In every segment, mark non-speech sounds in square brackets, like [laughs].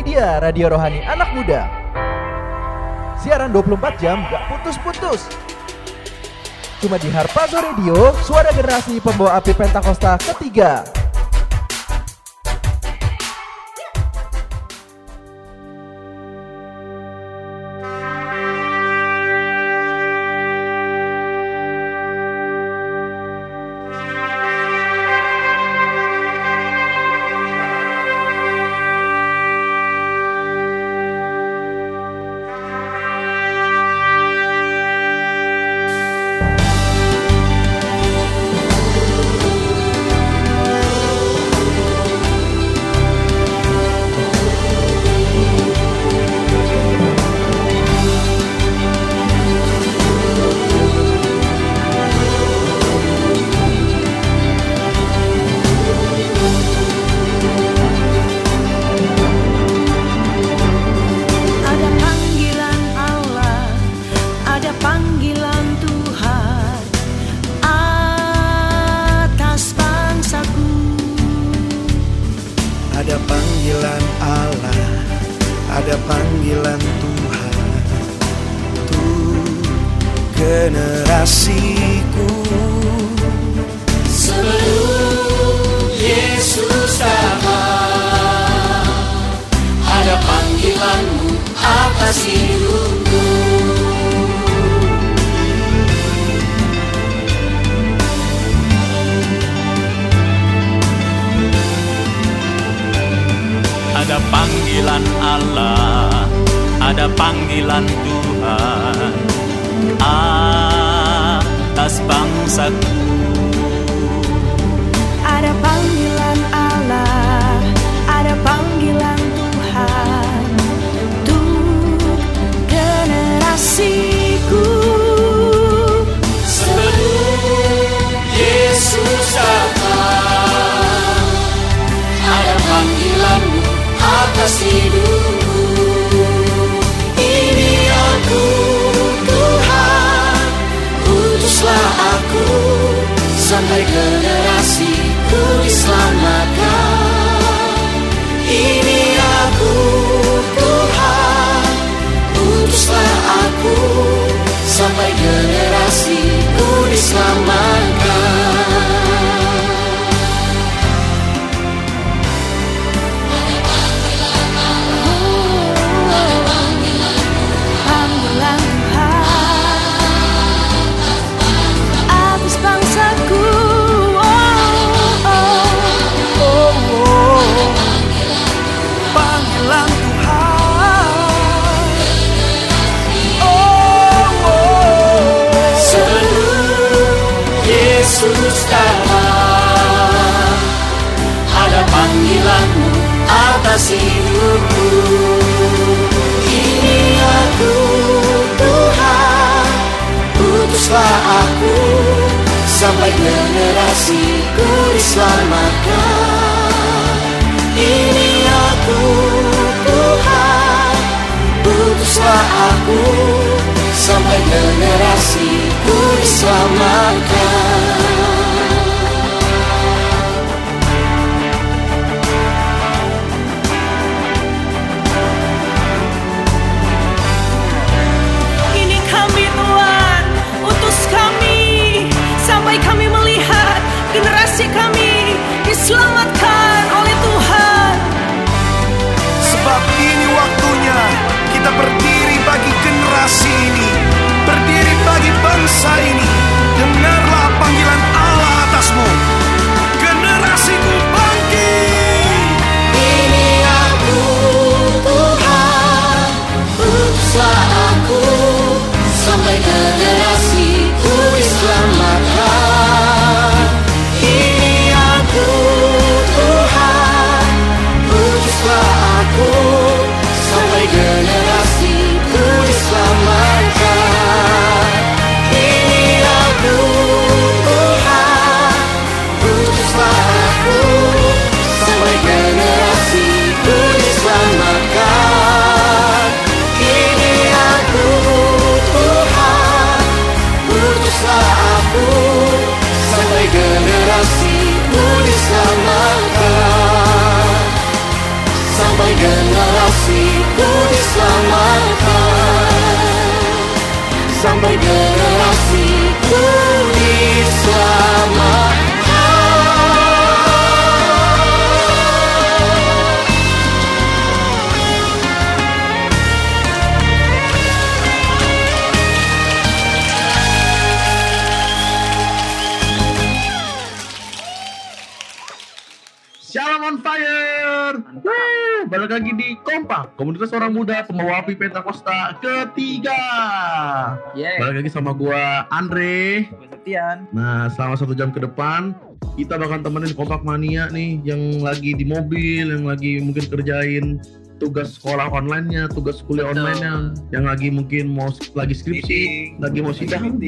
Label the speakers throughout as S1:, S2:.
S1: Ini dia Radio Rohani Anak Muda. Siaran 24 jam gak putus-putus. Cuma di Harpazo Radio, suara generasi pembawa api Pentakosta ketiga.
S2: kasihmu. Ini aku Tuhan. Putuslah aku Sampai generasiku diselamatkan Ini aku Tuhan. Putuslah aku Sampai generasiku diselamatkan
S3: Saturday komunitas orang muda pembawa api Pentakosta ketiga.
S4: Yeay,
S3: Balik lagi sama gua Andre.
S4: gue Septian.
S3: Nah, selama satu jam ke depan kita bakal temenin Kompak Mania nih yang lagi di mobil, yang lagi mungkin kerjain tugas sekolah online-nya, tugas kuliah
S4: Betul.
S3: online-nya, yang lagi mungkin mau lagi skripsi,
S4: Meeting.
S3: lagi mau sidang. [laughs]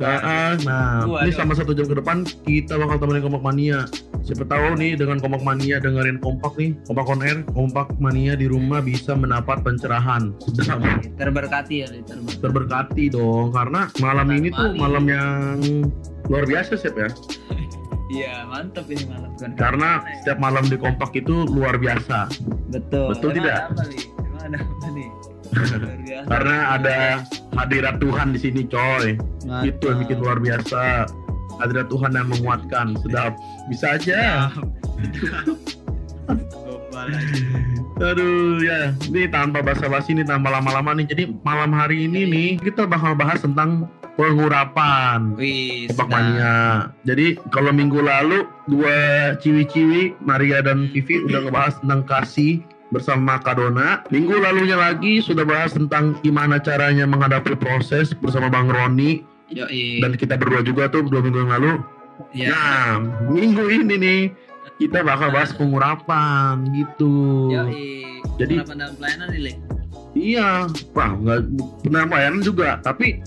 S3: Nah, nah, ini sama satu jam ke depan kita bakal temenin Kompak Mania. Siapa tahu nih dengan Kompak Mania dengerin Kompak nih, Kompak on air, Kompak Mania di rumah bisa mendapat pencerahan.
S4: Terberkati ya, terberkati.
S3: terberkati dong karena malam ini tuh malam yang luar biasa Sep ya. [laughs]
S4: Iya, mantap ini malam.
S3: Karena setiap malam di Kompak itu luar biasa.
S4: betul.
S3: betul
S4: Emang
S3: tidak?
S4: Ada apa nih? Emang ada apa nih? Luar [laughs] biasa.
S3: Karena ada hadirat Tuhan di sini coy.
S4: Mantap.
S3: Itu yang bikin luar biasa. Hadirat Tuhan yang menguatkan. Sedap. Bisa aja. Aduh ya, ini tanpa basa-basi ini tanpa lama-lama nih. Jadi malam hari ini nih kita bakal bahas tentang pengurapan.
S4: Wih.
S3: Mania. Jadi kalau minggu lalu dua ciwi-ciwi Maria dan Vivi udah ngebahas tentang kasih bersama Kadona. Minggu lalunya lagi sudah bahas tentang gimana caranya menghadapi proses bersama Bang Roni
S4: Yoi.
S3: dan kita berdua juga tuh dua minggu yang lalu.
S4: ya.
S3: Nah, minggu ini nih kita bakal bahas pengurapan gitu.
S4: Yoi.
S3: Jadi-
S4: Penerapan dalam pelayanan nih, Le.
S3: Iya, wah nggak benar pelayanan juga, tapi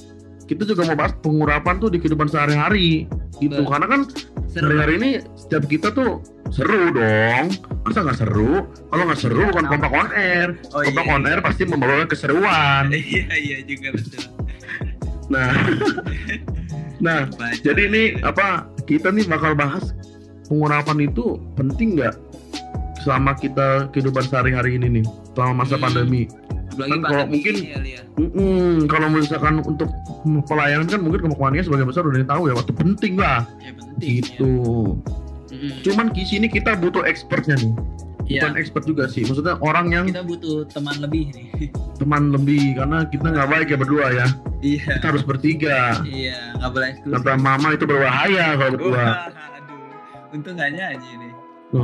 S3: kita juga mau bahas pengurapan tuh di kehidupan sehari-hari gitu.
S4: Betul.
S3: Karena kan
S4: Seru.
S3: hari-hari ini setiap kita tuh seru dong. Masa nggak seru? Kalau nggak seru bukan kompak on air.
S4: Oh,
S3: kompak
S4: iya,
S3: on air
S4: iya.
S3: pasti membawa keseruan. [laughs]
S4: Iya, iya juga betul.
S3: Nah, [laughs] nah
S4: Baca.
S3: jadi ini apa? Kita nih bakal bahas pengurapan itu penting nggak selama kita kehidupan sehari-hari ini nih, selama masa
S4: Hmm.
S3: pandemi.
S4: Apalagi
S3: kan kalau mungkin-
S4: ya, ya.
S3: Mm-mm, kalau misalkan untuk pelayanan kan mungkin kemakmuannya sebagai besar udah tahu ya waktu penting lah
S4: Ya penting.
S3: gitu.
S4: Ya.
S3: Cuman di sini kita butuh expertnya nih.
S4: Iya.
S3: Bukan expert juga sih. Maksudnya orang yang
S4: Kita butuh teman lebih nih. [laughs]
S3: teman lebih karena kita nggak baik ya berdua ya.
S4: Iya.
S3: Kita harus bertiga.
S4: Iya, nggak boleh eksklusif.
S3: Kata mama itu berbahaya kalau berdua.
S4: Untung nggak nyanyi nih. [laughs]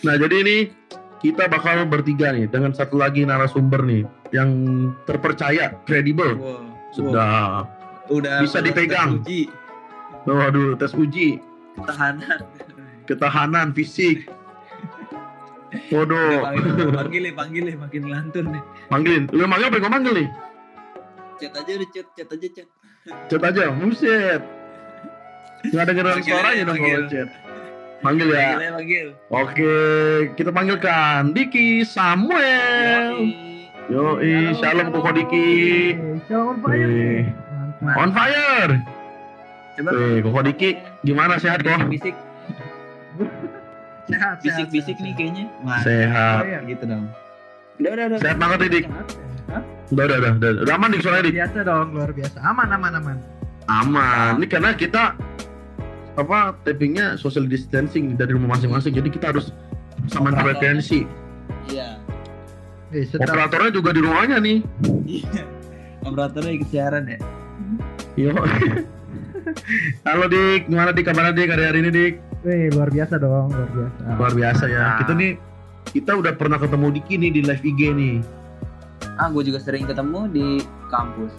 S3: Nah jadi ini kita bakal bertiga nih dengan satu lagi narasumber nih yang terpercaya, kredibel.
S4: Wow.
S3: Sudah.
S4: Udah
S3: Bisa dipegang.
S4: teruji.
S3: Waduh, tes uji
S4: Ketahanan.
S3: ketahanan fisik. Waduh.
S4: Panggil, nih, panggil, nih, makin lantun nih.
S3: Manggilin. Lu manggil apa gua manggil nih?
S4: Chat aja chat, chat aja chat.
S3: Chat aja. Buset. Nggak dengeran
S4: Panggil
S3: suaranya
S4: aja,
S3: dong
S4: panggil.
S3: kalau chat. Manggil ya.
S4: Panggil panggil.
S3: Oke, kita panggilkan Diki Samuel. Yo, shalom Koko Diki.
S2: Shalom
S3: On fire.
S4: Coba.
S3: Eh, Koko Diki, gimana sehat kok?
S4: Bisik,
S2: Sehat,
S4: bisik, bisik nih kayaknya.
S3: Sehat.
S4: gitu dong. Udah, udah, udah.
S3: Sehat banget nih, Dik. Udah, udah, udah, udah. Udah aman Dik suaranya Dik.
S2: Biasa dong, luar biasa. Aman, aman, aman.
S3: Aman. Ini karena kita apa tappingnya social distancing dari rumah masing-masing. Jadi kita harus sama frekuensi.
S4: Iya.
S2: Eh, sedap.
S3: Operatornya juga di rumahnya nih.
S4: Iya. Operatornya ikut siaran ya?
S3: Yo. Halo Dik, gimana Dik kabarnya Dik hari hari ini Dik?
S2: Wih, luar biasa dong, luar biasa.
S3: Luar biasa ya. Kita nih kita udah pernah ketemu Diki nih di live IG nih.
S4: Ah, gue juga sering ketemu di kampus.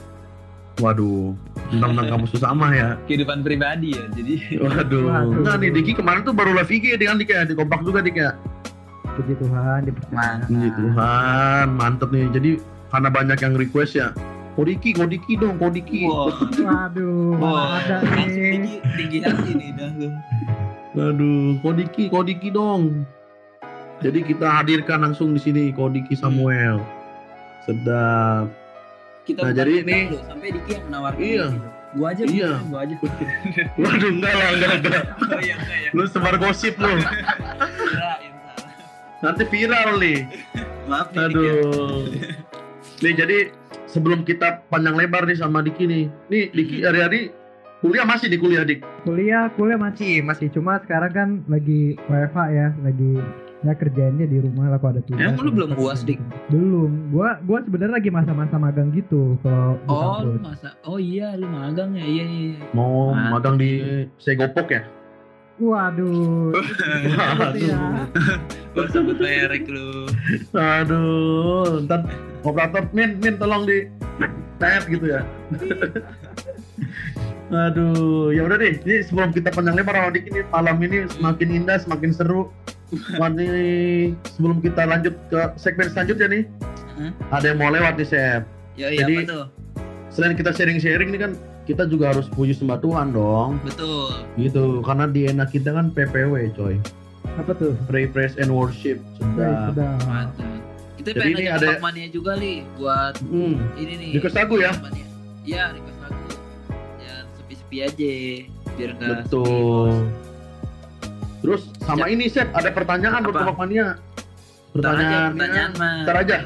S3: Waduh, tentang kamu susah sama ya.
S4: Kehidupan pribadi ya, jadi
S3: Waduh.
S2: Waduh.
S3: Enggak nih Diki kemarin tuh baru live IG dengan Dik ya, di kompak juga Dik ya.
S2: Puji Tuhan, dipercaya.
S3: Puji Tuhan, mantep nih. Jadi karena banyak yang request ya. Kodiki, Kodiki dong, Kodiki.
S4: Wow. [laughs]
S2: Waduh,
S4: Wah,
S2: ada nih.
S4: tinggi, tinggi hati nih langsung.
S3: Aduh, Kodiki, Kodiki dong. Jadi kita hadirkan langsung di sini Kodiki Samuel. Sedap.
S4: Kita
S3: Nah, jadi ini-
S4: lu, sampai Diki yang menawarkan
S3: Iya.
S4: gitu. Gua aja,
S3: Iya.
S4: gua aja. [laughs]
S3: Waduh, enggak lah, enggak, enggak. [laughs]
S4: Oh iya, enggak ya.
S3: Lu sebar gosip lu.
S4: Salah.
S3: Nanti viral nih.
S5: Maaf nih. Ya.
S3: Aduh. nih jadi sebelum kita panjang lebar nih sama Diki nih. Nih Diki hari-hari kuliah masih di kuliah Dik.
S6: kuliah kuliah masih masih cuma sekarang kan lagi WFH ya lagi ya kerjaannya di rumah lah kalau ada tugas
S5: Emang lu belum puas, Dik?
S6: belum gua gua sebenarnya lagi masa-masa magang gitu kalau
S5: Oh, lu
S6: kampus.
S5: masa? Oh iya, lu magang ya? Iya, iya. iya.
S3: Mau
S5: Mantap.
S3: magang di Segopok ya?
S6: waduh
S3: Waduh. [laughs]
S6: ya.
S5: Gak sebut merek lu.
S3: Aduh, ntar operator min min tolong di tap gitu ya. [laughs] Aduh, ya udah deh. Ini sebelum kita panjang lebar sama Dik ini malam ini semakin indah, semakin seru. Wah, ini sebelum kita lanjut ke segmen selanjutnya nih,
S5: Hmm?
S3: ada yang mau lewat nih Sep.
S5: Ya iya,
S3: Jadi-
S5: apa tuh?
S3: Selain kita sharing-sharing nih kan, kita juga harus puji sembah Tuhan dong.
S5: Betul.
S3: Gitu, karena di enak kita kan PPW coy.
S6: apa tuh
S3: Pray, praise, and worship. Sedap.
S6: sudah
S5: Mantap. Kita
S3: Jadi
S5: pengen
S3: ini ada-
S5: juga nih buat
S3: Hmm.
S5: ini nih.
S3: Request lagu ya?
S5: Iya, request lagu. Ya sepi-sepi aja biar enggak
S3: Betul. Terus sama ini Sep, ada pertanyaan buat Mania.
S5: Pertanyaan,
S3: Pertanyaan,
S5: mah.
S3: Ntar aja.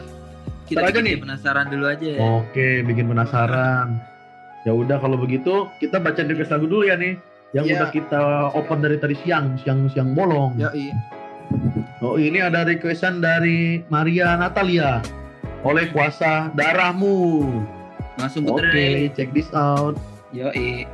S5: Kita
S3: ntar aja
S5: bikin
S3: nih.
S5: penasaran dulu aja.
S3: Oke, bikin penasaran. Ya udah kalau begitu kita baca request lagu dulu ya nih. Yang
S4: Iya.
S3: udah kita open dari tadi siang, siang siang bolong.
S4: Yoi.
S3: Oh ini ada requestan dari Maria Natalia oleh kuasa darahmu.
S5: Langsung
S3: Oke,
S5: puterin.
S3: check this out.
S5: Yoi.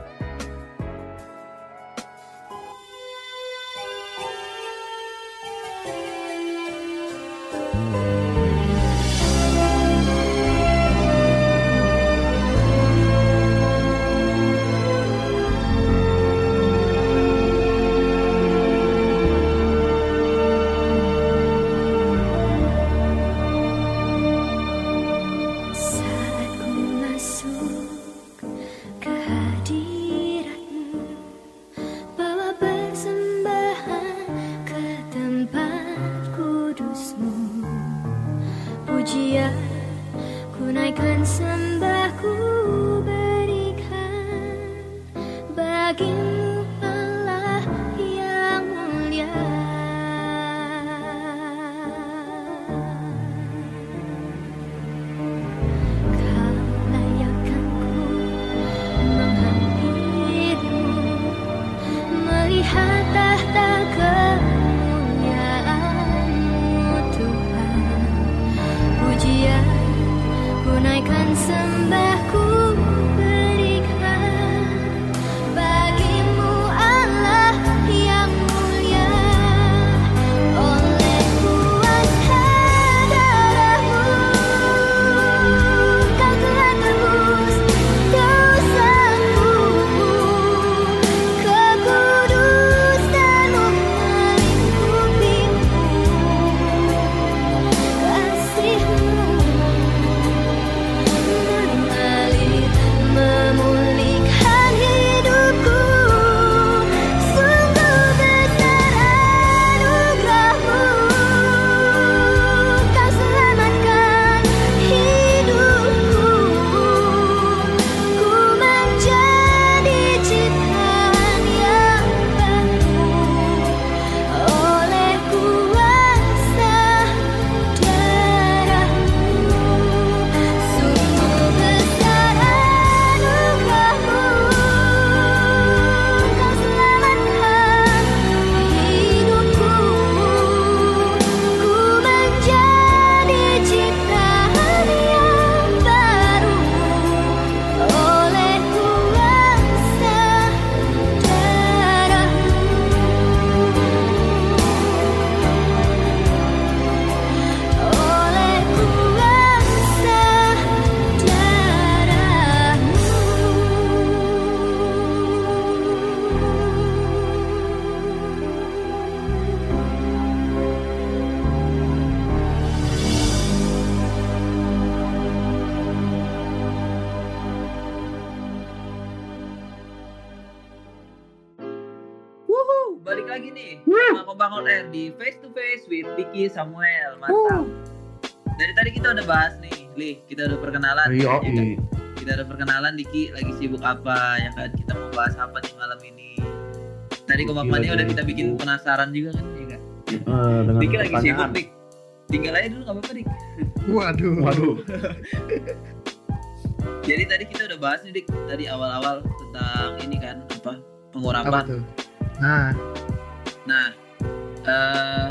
S3: Iya,
S5: ya kan?
S3: iya.
S5: Kita udah perkenalan Diki lagi sibuk apa ya kan? Kita mau bahas apa nih malam ini? Tadi
S3: Diki lagi
S5: udah kita bikin penasaran juga kan, ya kan?
S3: Eh, dengan
S4: Dik lagi sibuk. Dik. Tinggal aja dulu nggak apa-apa Dik.
S6: Waduh.
S3: Waduh. [laughs]
S4: Jadi tadi kita udah bahas nih Dik tadi awal-awal tentang ini kan apa
S6: Apa
S4: pengurapan.
S6: tuh? Nah,
S4: Nah, eh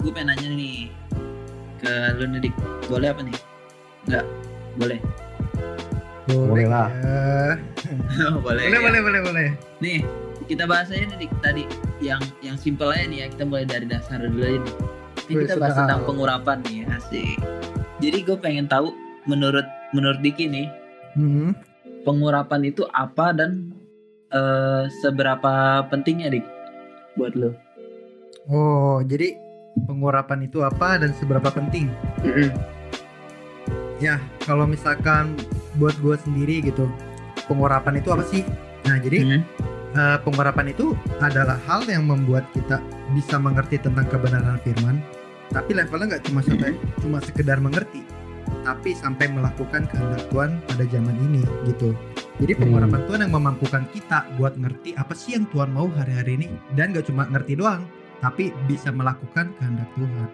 S4: gue pengen nanya nih ke lu nih Dik. Boleh apa nih? Enggak. Boleh.
S3: Boleh lah.
S6: ya. [laughs]
S4: boleh.
S6: Boleh,
S4: ya.
S6: boleh, boleh, boleh.
S4: Nih, kita bahas aja nih tadi yang yang simpel aja nih ya. Kita mulai dari dasar dulu aja nih. Ini
S6: Wih,
S4: kita bahas tentang pengurapan nih, asik. Jadi gue pengen tahu menurut menurut Diki nih,
S6: Hmm.
S4: pengurapan itu apa dan eh, seberapa pentingnya dik buat lo?
S6: Oh, jadi pengurapan itu apa dan seberapa penting? Ya, kalau misalkan buat gue sendiri gitu, pengurapan itu apa sih? Nah, jadi
S4: Hmm.
S6: eh, pengurapan itu adalah hal yang membuat kita bisa mengerti tentang kebenaran firman, tapi levelnya nggak cuma sampai cuma sekedar mengerti, tapi sampai melakukan kehendak Tuhan pada zaman ini gitu. Jadi pengurapan Tuhan yang memampukan kita buat ngerti apa sih yang Tuhan mau hari-hari ini dan gak cuma ngerti doang, tapi bisa melakukan kehendak Tuhan.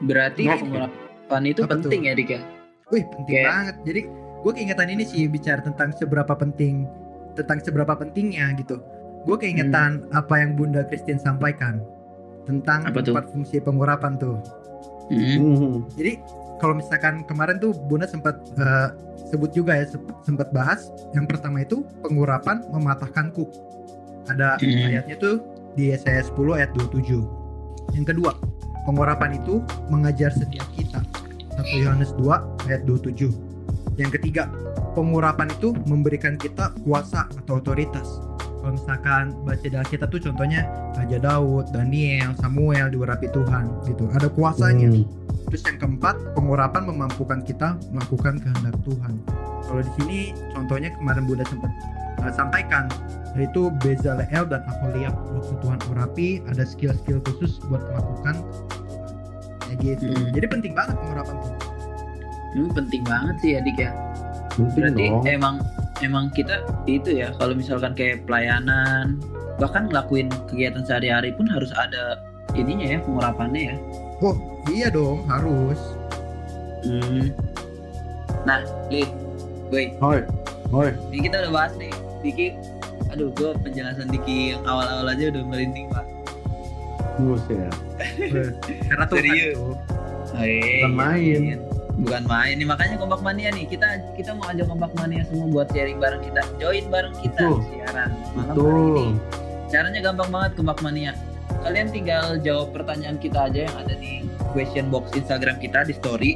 S4: Berarti
S3: Oh.
S4: pengurapan itu
S6: Apa
S4: penting ya dik ya?
S6: Wih penting
S4: Kayak-
S6: banget. Jadi gue keingetan ini sih bicara tentang seberapa penting tentang seberapa pentingnya gitu. Gue keingetan apa yang Bunda Christine sampaikan tentang
S4: Apa tuh?
S6: empat fungsi pengurapan tuh.
S4: Hmm.
S3: Hmm.
S6: Jadi kalau misalkan kemarin tuh Bunda sempat eh, sebut juga ya sempat bahas yang pertama itu pengurapan mematahkan kuk. Ada
S4: Hmm.
S6: ayatnya tuh di Yesaya 10 ayat 27. Yang kedua, pengurapan itu mengajar setiap kita. 1 Yohanes 2 ayat 27. Yang ketiga, pengurapan itu memberikan kita kuasa atau otoritas. Kalau misalkan baca di Alkitab tuh contohnya Raja Daud, Daniel, Samuel diurapi Tuhan gitu. Ada kuasanya.
S3: Hmm.
S6: Terus yang keempat, pengurapan memampukan kita melakukan kehendak Tuhan. Kalau di sini contohnya kemarin Bunda sempat uh, sampaikan yaitu Bezaleel dan Aholiab waktu Tuhan urapi ada skill-skill khusus buat melakukan ya gitu.
S4: Hmm.
S6: Jadi penting banget pengurapan tuh.
S4: Ini penting banget sih ya dik ya.
S3: Penting
S4: Berarti
S3: dong.
S4: emang emang kita itu ya kalau misalkan kayak pelayanan bahkan ngelakuin kegiatan sehari-hari pun harus ada ininya ya pengurapannya ya.
S6: Oh iya dong harus.
S4: Hmm. Nah, Lid, woi,
S3: Hoi. Hoi.
S4: ini kita udah bahas nih, Diki. Aduh, gue penjelasan Diki yang awal-awal aja udah merinding pak.
S3: Buset.
S6: Karena Tuhan
S4: Serius.
S6: itu.
S4: Hei,
S3: Bukan main.
S4: Bukan main. Ini makanya kompak mania nih. Kita kita mau ajak kompak mania semua buat sharing bareng kita. Join bareng kita
S3: Betul.
S4: siaran malam hari ini.
S3: Betul.
S4: Caranya gampang banget kompak mania. Kalian tinggal jawab pertanyaan kita aja yang ada di question box Instagram kita di story.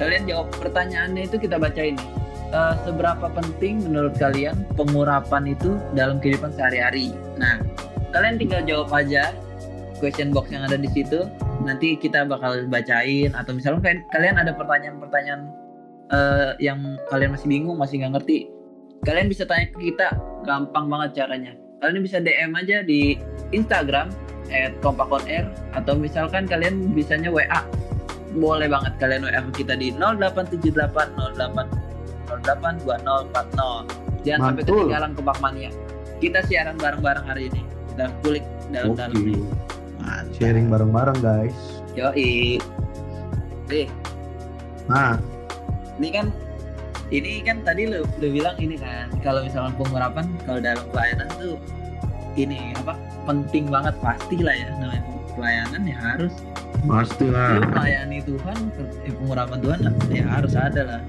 S4: Kalian jawab pertanyaannya itu kita bacain nih. Eh, seberapa penting menurut kalian pengurapan itu dalam kehidupan sehari-hari? Nah, kalian tinggal jawab aja question box yang ada di situ. Nanti kita bakal bacain atau misalnya kalian, ada pertanyaan-pertanyaan eh, yang kalian masih bingung, masih nggak ngerti, kalian bisa tanya ke kita. Gampang banget caranya. Kalian bisa DM aja di Instagram @kompakonair atau misalkan kalian bisanya WA. Boleh banget kalian WA kita di 0878 08 08 2040. Jangan sampai
S3: Mantul.
S4: ketinggalan kompak mania. Kita siaran bareng-bareng hari ini. Kita kulik dalam-dalam
S3: Oke.
S4: nih. Mantap.
S3: Sharing bareng-bareng guys.
S4: Yoi. Nih,
S3: Nah,
S4: ini kan ini kan tadi lu, lu bilang ini kan kalau misalkan pengurapan kalau dalam pelayanan tuh ini apa penting banget pasti lah ya namanya pelayanan ya harus
S3: pastilah.
S4: lu melayani Tuhan eh, pengurapan Tuhan ya harus ada lah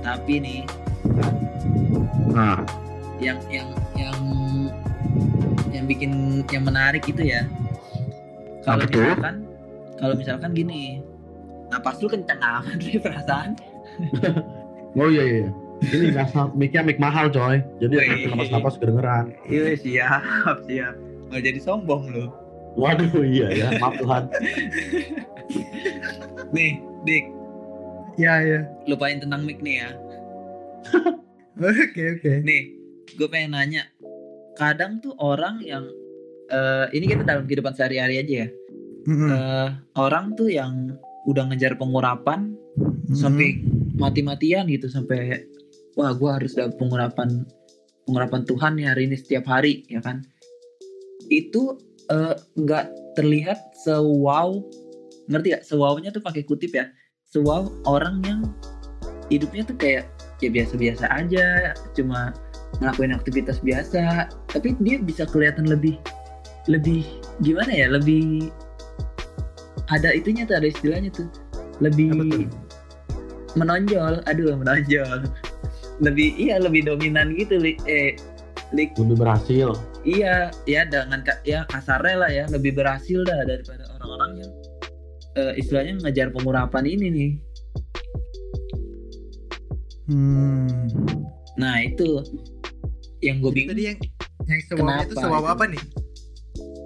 S4: tapi nih
S3: Nah,
S4: yang yang yang yang bikin yang menarik itu ya kalau misalkan kalau misalkan gini napas lu kenceng amat nih [laughs] perasaan
S3: oh iya iya. Ini [laughs] nggak mic-nya mic mahal coy. Jadi napas-napas kedengeran.
S4: iya siap siap nggak jadi sombong lu
S3: Waduh iya ya. Maaf Tuhan. [laughs]
S4: nih dik
S6: Ya ya.
S4: lupain tentang mic nih ya [laughs]
S6: Oke oke.
S4: nih gue pengen nanya kadang tuh orang yang eh, ini kita dalam kehidupan sehari-hari aja ya
S6: Mm-mm.
S4: Eh, orang tuh yang udah ngejar pengurapan
S6: Mm-mm.
S4: sampai mati-matian gitu sampai wah gue harus dapat pengurapan pengurapan Tuhan nih hari ini setiap hari ya kan itu eh, nggak terlihat sewow ngerti gak sewownya tuh pakai kutip ya sewow orang yang hidupnya tuh kayak ya biasa-biasa aja cuma ngelakuin aktivitas biasa. Tapi dia bisa kelihatan lebih lebih gimana ya lebih ada itunya tuh ada istilahnya tuh. Lebih
S6: Apa tuh?
S4: menonjol. Aduh menonjol. Lebih iya lebih dominan gitu li. Eh li.
S3: Lebih berhasil.
S4: Iya, ya dengan ya kasarnya lah ya lebih berhasil dah daripada orang-orang yang eh, istilahnya ngejar pengurapan ini nih.
S6: Hmm.
S4: Nah itu yang gue bingung
S6: tadi yang yang sewawnya itu
S4: Kenapa
S6: sewaw
S4: itu?
S6: apa nih?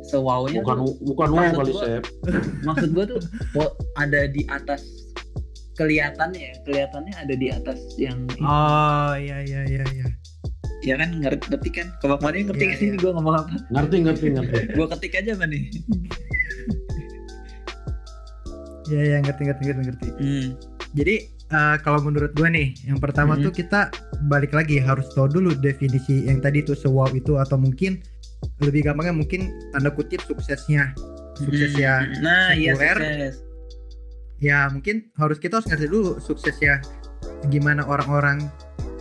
S4: sewaunya
S3: bukan
S4: tuh
S3: bukan wow
S4: maksud
S3: kali Sep [laughs]
S4: maksud gue tuh ada di atas kelihatannya ya kelihatannya ada di atas yang
S6: Oh iya iya iya iya.
S4: ya kan ngerti, ngerti kan kebak mana ngerti
S6: Iya,
S4: kan ini
S6: iya.
S4: gue ngomong apa
S3: ngerti ngerti ngerti
S4: gue ketik aja mana nih
S6: Iya iya ngerti ngerti ngerti ngerti.
S4: hmm.
S6: Jadi eh, kalau menurut gue nih, yang pertama
S4: Mhm.
S6: tuh kita balik lagi harus tahu dulu definisi yang tadi tuh sewow itu atau mungkin lebih gampangnya mungkin tanda kutip suksesnya. Suksesnya
S4: Hmm. nah iya
S6: sekuler.
S4: sukses
S6: ya mungkin harus kita harus ngerti dulu suksesnya gimana orang-orang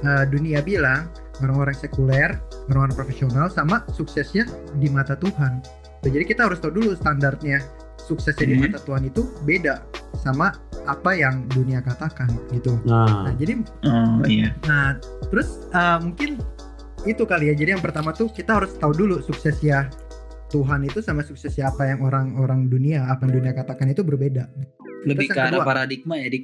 S6: eh, dunia bilang orang-orang sekuler orang-orang profesional sama suksesnya di mata Tuhan Nah, jadi kita harus tahu dulu standarnya suksesnya di
S4: Mhm.
S6: mata Tuhan itu beda sama apa yang dunia katakan gitu.
S3: Nah.
S6: Nah jadi
S4: oh iya.
S6: Nah terus eh, mungkin itu kali ya. Jadi yang pertama tuh kita harus tahu dulu suksesnya Tuhan itu sama suksesnya apa yang orang-orang dunia apa yang dunia katakan itu berbeda.
S4: Lebih
S6: Terus
S4: ke arah
S6: kedua.
S4: paradigma ya dik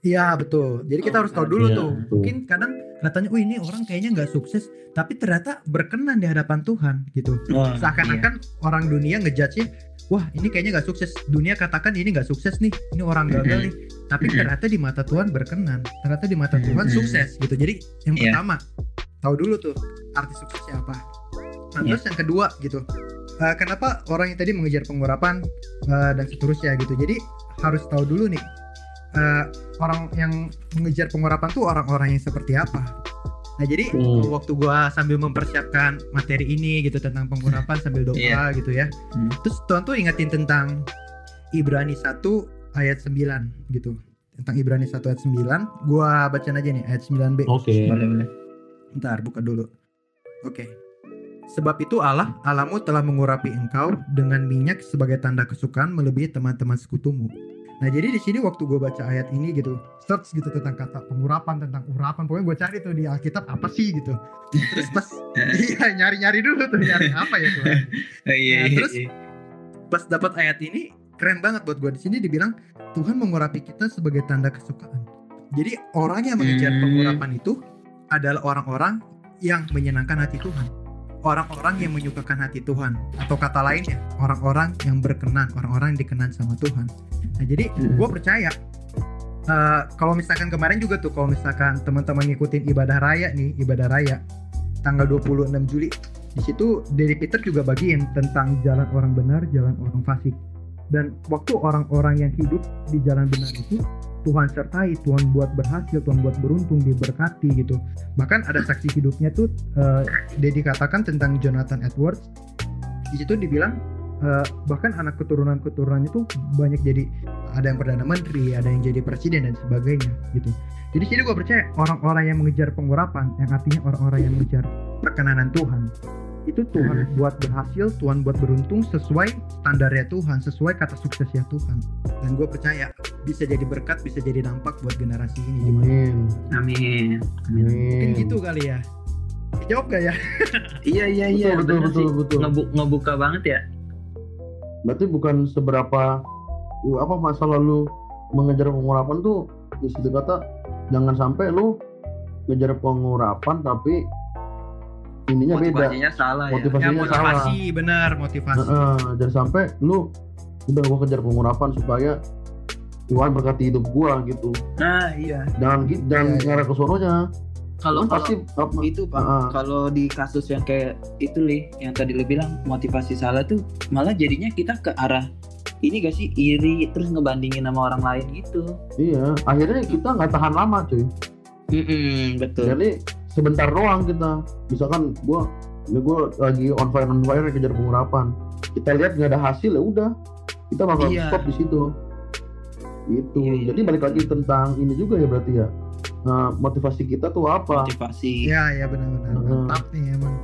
S6: Iya betul. Jadi kita
S4: Oh,
S6: harus tahu dulu
S3: iya,
S6: tuh.
S3: betul.
S6: Mungkin kadang katanya, "Oh ini orang kayaknya nggak sukses," tapi ternyata berkenan di hadapan Tuhan gitu.
S4: oh,
S6: Seakan-akan orang dunia ngejudge wah ini kayaknya nggak sukses. Dunia katakan ini nggak sukses nih, ini orang gagal
S4: Mhm.
S6: nih. Tapi ternyata di mata Tuhan berkenan. Ternyata di mata Tuhan sukses gitu. Jadi yang
S4: Iya.
S6: pertama tahu dulu tuh arti suksesnya apa. Nah,
S4: Iya.
S6: terus yang kedua gitu. eh, kenapa orang yang tadi mengejar pengurapan eh, dan seterusnya gitu. Jadi harus tahu dulu nih eh, orang yang mengejar pengurapan tuh orang-orang yang seperti apa. Nah jadi
S3: Hmm.
S6: waktu gua sambil mempersiapkan materi ini gitu tentang pengurapan [laughs] sambil doa
S4: Iya.
S6: gitu ya.
S4: Hmm.
S6: Terus Tuhan tuh ingetin tentang Ibrani 1 ayat 9 gitu. Tentang Ibrani 1 ayat 9. Gua bacain aja nih ayat 9b.
S3: oke
S4: boleh boleh
S6: Ntar buka dulu. Oke. Sebab itu Allah, Allahmu telah mengurapi engkau dengan minyak sebagai tanda kesukaan melebihi teman-teman sekutumu. Nah jadi di sini waktu gue baca ayat ini gitu, search gitu tentang kata pengurapan, tentang urapan, pokoknya gue cari tuh di Alkitab apa sih gitu. Terus pas [laughs] [laughs] iya nyari-nyari dulu tuh nyari apa ya tuh.
S4: Oh, iya,
S6: Nah,
S4: iya,
S6: terus-
S4: iya.
S6: Pas dapat ayat ini keren banget buat gue di sini dibilang Tuhan mengurapi kita sebagai tanda kesukaan. Jadi orang yang mengejar
S4: Hmm.
S6: pengurapan itu adalah orang-orang yang menyenangkan hati Tuhan. Orang-orang yang menyukakan hati Tuhan atau kata lainnya orang-orang yang berkenan, orang-orang yang dikenan sama Tuhan. Nah jadi
S4: Hmm.
S6: gue percaya eh, kalau misalkan kemarin juga tuh kalau misalkan teman-teman ngikutin ibadah raya nih ibadah raya tanggal 26 Juli di situ Dari Peter juga bagiin tentang jalan orang benar, jalan orang fasik. Dan waktu orang-orang yang hidup di jalan benar itu Tuhan sertai, Tuhan buat berhasil, Tuhan buat beruntung, diberkati gitu. Bahkan ada saksi hidupnya tuh eh, dia dikatakan tentang Jonathan Edwards. Di situ dibilang eh, bahkan anak keturunan-keturunannya tuh banyak jadi ada yang perdana menteri, ada yang jadi presiden dan sebagainya gitu. Jadi sini gue percaya orang-orang yang mengejar pengurapan, yang artinya orang-orang yang mengejar perkenanan Tuhan, itu Tuhan buat berhasil, Tuhan buat beruntung sesuai standarnya Tuhan, sesuai kata suksesnya Tuhan. Dan gue percaya bisa jadi berkat, bisa jadi dampak buat generasi ini. di mana.
S3: amin
S4: amin
S6: Mungkin
S3: amin
S6: gitu kali ya. Jawab gak ya? [laughs]
S4: iya iya iya
S3: betul
S4: bener
S3: betul
S4: sih.
S3: betul
S4: Ngebu- ngebuka banget ya
S3: berarti bukan seberapa uh, apa masa lalu mengejar pengurapan tuh di situ kata jangan sampai lu ngejar pengurapan tapi ininya beda.
S4: Motivasinya salah ya.
S6: Ya
S3: motivasinya salah.
S6: motivasi, benar motivasi.
S3: Heeh, jangan sampai lu udah gua kejar pengurapan supaya Tuhan berkati hidup gua gitu.
S4: Nah iya.
S3: Jangan gitu
S6: Iya, iya.
S3: ngarah ke sononya
S4: kalau
S3: pasti
S4: kalau
S3: apa,
S4: itu pak.
S3: Heeh.
S4: kalau di kasus yang kayak itu li yang tadi lu bilang motivasi salah tuh malah jadinya kita ke arah ini gak sih? Iri terus ngebandingin sama orang lain gitu.
S3: Iya akhirnya kita nggak tahan lama cuy.
S4: Mm-mm, betul.
S3: Jadi sebentar doang kita misalkan gua ini gue lagi on fire on fire kejar pengurapan kita lihat nggak ada hasil ya udah kita bakal
S4: Iya.
S3: stop di situ itu
S4: Iya, iya,
S3: jadi balik lagi tentang ini juga ya berarti ya Nah, motivasi kita tuh apa
S4: motivasi
S6: Iya, iya benar-benar. Mantap nih emang.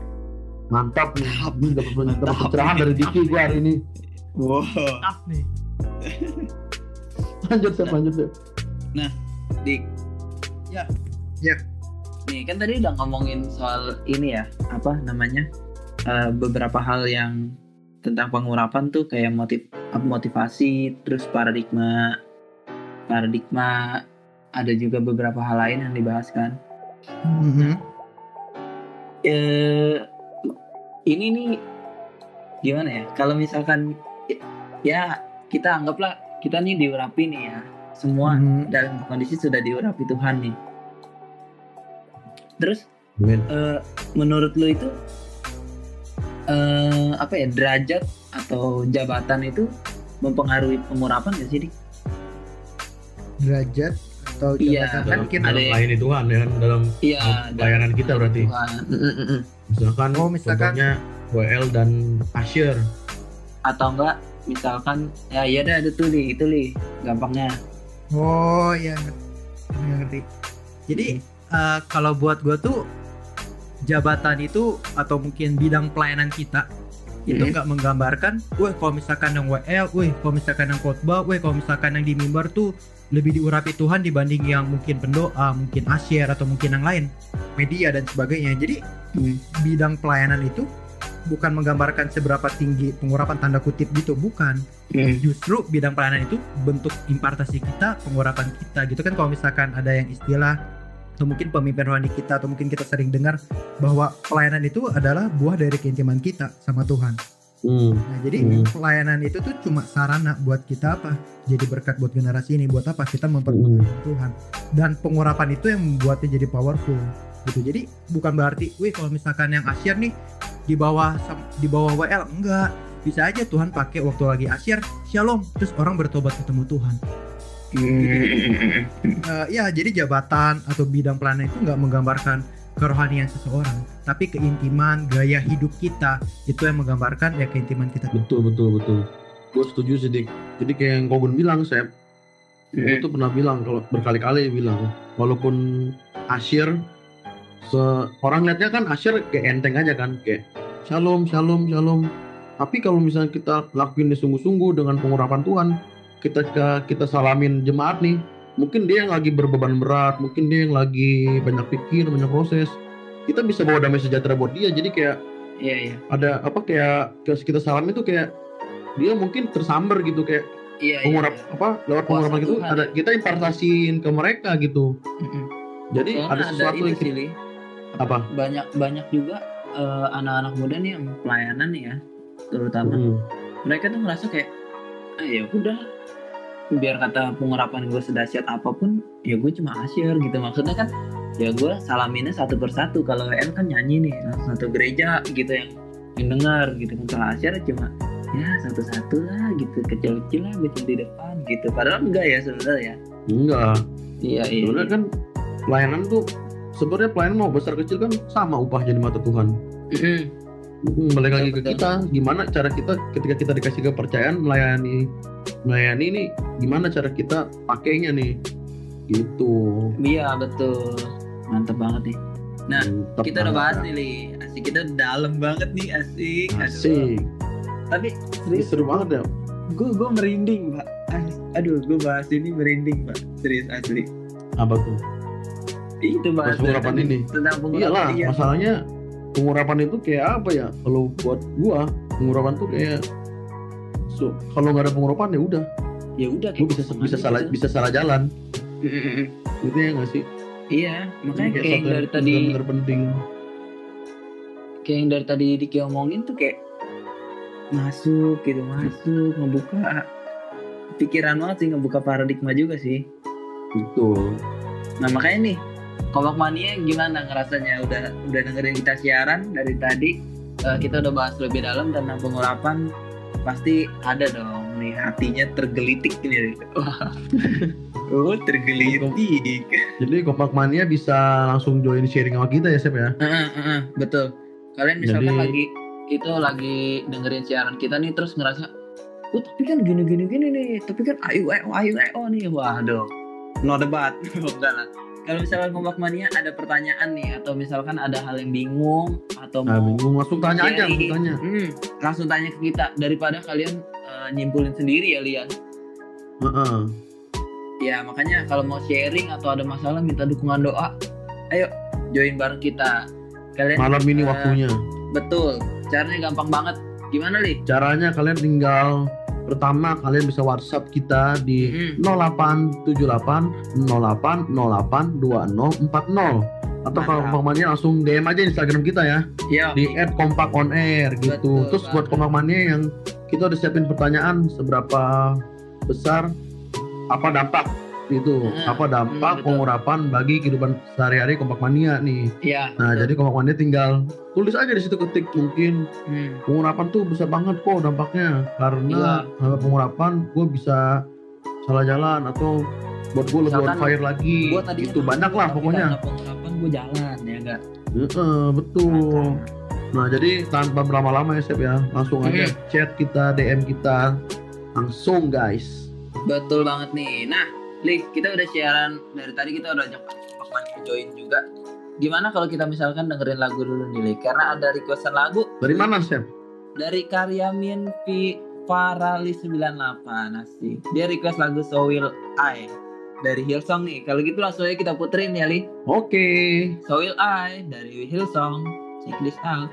S3: mantap nih dapat dapat
S4: Mantap.
S3: pencerahan dari Diki gue hari ini
S4: wow
S6: Mantap nih.
S3: lanjut Sep, lanjut Sep.
S4: dik
S6: Ya. Ya.
S4: Nih. Kan tadi udah ngomongin soal ini ya apa namanya eh, beberapa hal yang tentang pengurapan tuh kayak motiv apa, motivasi terus paradigma paradigma ada juga beberapa hal lain yang dibahas kan.
S6: Mhm.
S4: eh ini nih gimana ya? Kalau misalkan ya kita anggaplah kita nih diurapi nih ya. Semua
S6: Mhm.
S4: dalam kondisi sudah diurapi Tuhan nih terus
S3: Amin.
S4: eh, menurut lu itu eh apa ya derajat atau jabatan itu mempengaruhi pengurapan gak sih Dik?
S6: Derajat atau
S4: Iya,
S6: jabatan kan
S3: dalam,
S6: kita
S4: ada
S3: melayani Tuhan ya kan dalam
S4: Iya
S3: pelayanan kita berarti
S4: Tuhan.
S3: Misalkan,
S6: Oh, misalkan-
S3: contohnya WL dan Asher
S4: atau enggak misalkan ya iya dah ada tuh li itu li gampangnya
S6: Oh iya ngerti. ngerti. Jadi eh, kalau buat gua tuh jabatan itu atau mungkin bidang pelayanan kita itu
S4: Mhm.
S6: nggak menggambarkan, wah kalau misalkan yang WL, wah kalau misalkan yang khotbah, wah kalau misalkan yang di mimbar tuh lebih diurapi Tuhan dibanding yang mungkin pendoa, mungkin asyir atau mungkin yang lain, media dan sebagainya. Jadi
S4: Hmm.
S6: bidang pelayanan itu bukan menggambarkan seberapa tinggi pengurapan tanda kutip gitu, bukan justru bidang pelayanan itu bentuk impartasi kita, pengurapan kita gitu kan kalau misalkan ada yang istilah atau mungkin pemimpin rohani kita atau mungkin kita sering dengar bahwa pelayanan itu adalah buah dari keintiman kita sama Tuhan.
S3: Hmm.
S6: Nah, jadi
S3: Hmm.
S6: pelayanan itu tuh cuma sarana buat kita apa? Jadi berkat buat generasi ini, buat apa? Kita mempermuliakan Tuhan. Dan pengurapan itu yang membuatnya jadi powerful gitu. Jadi bukan berarti, wih kalau misalkan yang asyir nih di bawah di bawah WL enggak. Bisa aja Tuhan pakai waktu lagi asyir, shalom, terus orang bertobat ketemu Tuhan. [laughs] Eh, ya, jadi jabatan atau bidang pelayanan itu nggak menggambarkan kerohanian seseorang, tapi keintiman, gaya hidup kita itu yang menggambarkan ya keintiman kita.
S3: Betul betul betul. Gue setuju sih jadi kayak yang Kogun bilang Sep. Gue tuh pernah bilang kalau berkali-kali bilang walaupun Asyir se orang lihatnya kan Asyir kayak enteng aja kan kayak shalom shalom shalom. Tapi kalau misalnya kita lakuin sungguh-sungguh dengan pengurapan Tuhan kita kita salamin jemaat nih. Mungkin dia yang lagi berbeban berat mungkin dia yang lagi banyak pikir banyak proses. Kita bisa bawa damai sejahtera buat dia jadi kayak
S4: iya iya.
S3: ada apa kayak kita salam itu kayak dia mungkin tersambar gitu kayak
S4: iya iya,
S3: pengurap
S4: iya.
S3: apa lewat pengurapan gitu ada kita impartasiin ke mereka gitu.
S4: Mm-mm.
S3: jadi
S4: Soalnya
S3: ada sesuatu
S4: ini
S3: yang kita, apa?
S4: Banyak banyak juga eh, anak-anak muda nih yang pelayanan ya terutama.
S3: Hmm.
S4: mereka tuh ngerasa kayak ah ya udah biar kata pengurapan gue sedahsyat apa pun ya gue cuma asyir gitu. Maksudnya kan ya gue salaminnya satu persatu. Kalau WN kan nyanyi nih satu gereja gitu yang yang dengar gitu kan. Kalau asyir cuma ya satu-satu lah gitu kecil-kecil lah cuma di depan gitu. Padahal enggak ya sebenarnya
S3: enggak.
S4: Iya iya.
S3: Sebenarnya kan pelayanan tuh sebenarnya pelayanan mau besar kecil kan sama upahnya di mata Tuhan. Hmm, balik lagi ke kita gimana cara kita ketika kita dikasih kepercayaan melayani melayani ini gimana cara kita pakainya nih? Gitu.
S4: Iya betul. Mantep banget nih. Nah,
S3: Mantap
S4: kita udah bahas
S3: ya.
S4: nih Li. asik kita dalam banget nih asik. Aduh.
S3: asik.
S4: Tapi
S3: Ini
S4: serius?
S3: seru banget ya.
S4: Gue gue merinding pak. Aduh gue bahas ini merinding pak. Serius asli.
S3: Apa tuh?
S4: Itu bahas tentang-
S3: ini.
S4: tentang
S3: iyalah
S4: iya.
S3: masalahnya pengurapan itu kayak apa ya? Kalau buat gua pengurapan tuh kayak so, kalau nggak ada pengurapan ya udah.
S4: Ya udah
S3: lu bisa bisa salah
S4: gitu.
S3: bisa salah jalan. [laughs] Gitu ya nggak sih?
S4: Iya makanya kayak yang
S3: satu
S4: dari tadi
S3: benar-benar penting.
S4: Kayak yang dari tadi Diki omongin tuh kayak masuk gitu masuk ngebuka pikiran banget sih ngebuka paradigma juga sih.
S3: Betul.
S4: Nah makanya nih Kompak Mania gimana ngerasanya? Udah udah dengerin kita siaran dari tadi? Eh, kita udah bahas lebih dalam tentang pengurapan pasti ada dong nih hatinya tergelitik nih [laughs] wah oh tergelitik.
S3: Jadi kompak mania bisa langsung join sharing sama kita ya Sep ya?
S4: Heeh, heeh, betul. Kalian misalkan
S3: Jadi-
S4: lagi itu lagi dengerin siaran kita nih terus ngerasa, oh tapi kan gini gini gini nih, tapi kan ayo ayo ayo ayo nih, waduh, no debat, [laughs] enggak lah. Kalau misalkan ngomong mania ada pertanyaan nih atau misalkan ada hal yang bingung atau
S3: Nah,
S4: mau
S3: bingung langsung tanya aja, langsung tanya.
S4: hmm, langsung tanya ke kita daripada kalian eh, nyimpulin sendiri ya Lian.
S3: Heeh.
S4: Ya makanya kalau mau sharing atau ada masalah minta dukungan doa, ayo join bareng kita. Kalian
S3: Malam ini
S4: eh,
S3: waktunya.
S4: betul, caranya gampang banget. Gimana li?
S3: Caranya kalian tinggal pertama kalian bisa WhatsApp kita di
S4: Hmm.
S3: 0878 08 08 2040 atau kalau
S4: Mantap.
S3: umpamanya langsung DM aja Instagram kita ya
S4: Ya,
S3: di @kompak_on_air gitu.
S4: Betul
S3: Terus buat kompak mania yang kita udah siapin pertanyaan seberapa besar apa dampak itu
S4: Hmm,
S3: apa dampak
S4: hmm,
S3: pengurapan bagi kehidupan sehari-hari kompak mania nih.
S4: ya.
S3: Nah,
S4: betul.
S3: jadi kompak mania tinggal tulis aja di situ ketik mungkin
S4: Hmm,
S3: pengurapan tuh besar banget kok dampaknya karena
S4: Iya.
S3: uh, pengurapan gue bisa salah jalan atau buat gue lebih on fire lagi
S4: gua tadinya
S3: itu banyak lah pokoknya
S4: pengurapan gue jalan ya enggak.
S3: Heeh, betul nah jadi tanpa berlama-lama ya Sep ya langsung aja
S4: Hmm.
S3: chat kita DM kita langsung guys
S4: Betul banget nih. Nah, Li, kita udah siaran dari tadi kita udah ajak Pak Mani join juga. Gimana kalau kita misalkan dengerin lagu dulu nih, Li? Karena ada requestan lagu
S3: dari mana Sep?
S4: dari Karyamin V Farali 98 asik. Dia request lagu So Will I dari Hillsong nih. Kalau gitu langsung aja kita puterin ya, Li.
S3: Oke
S4: So Will I dari Hillsong. Check this out.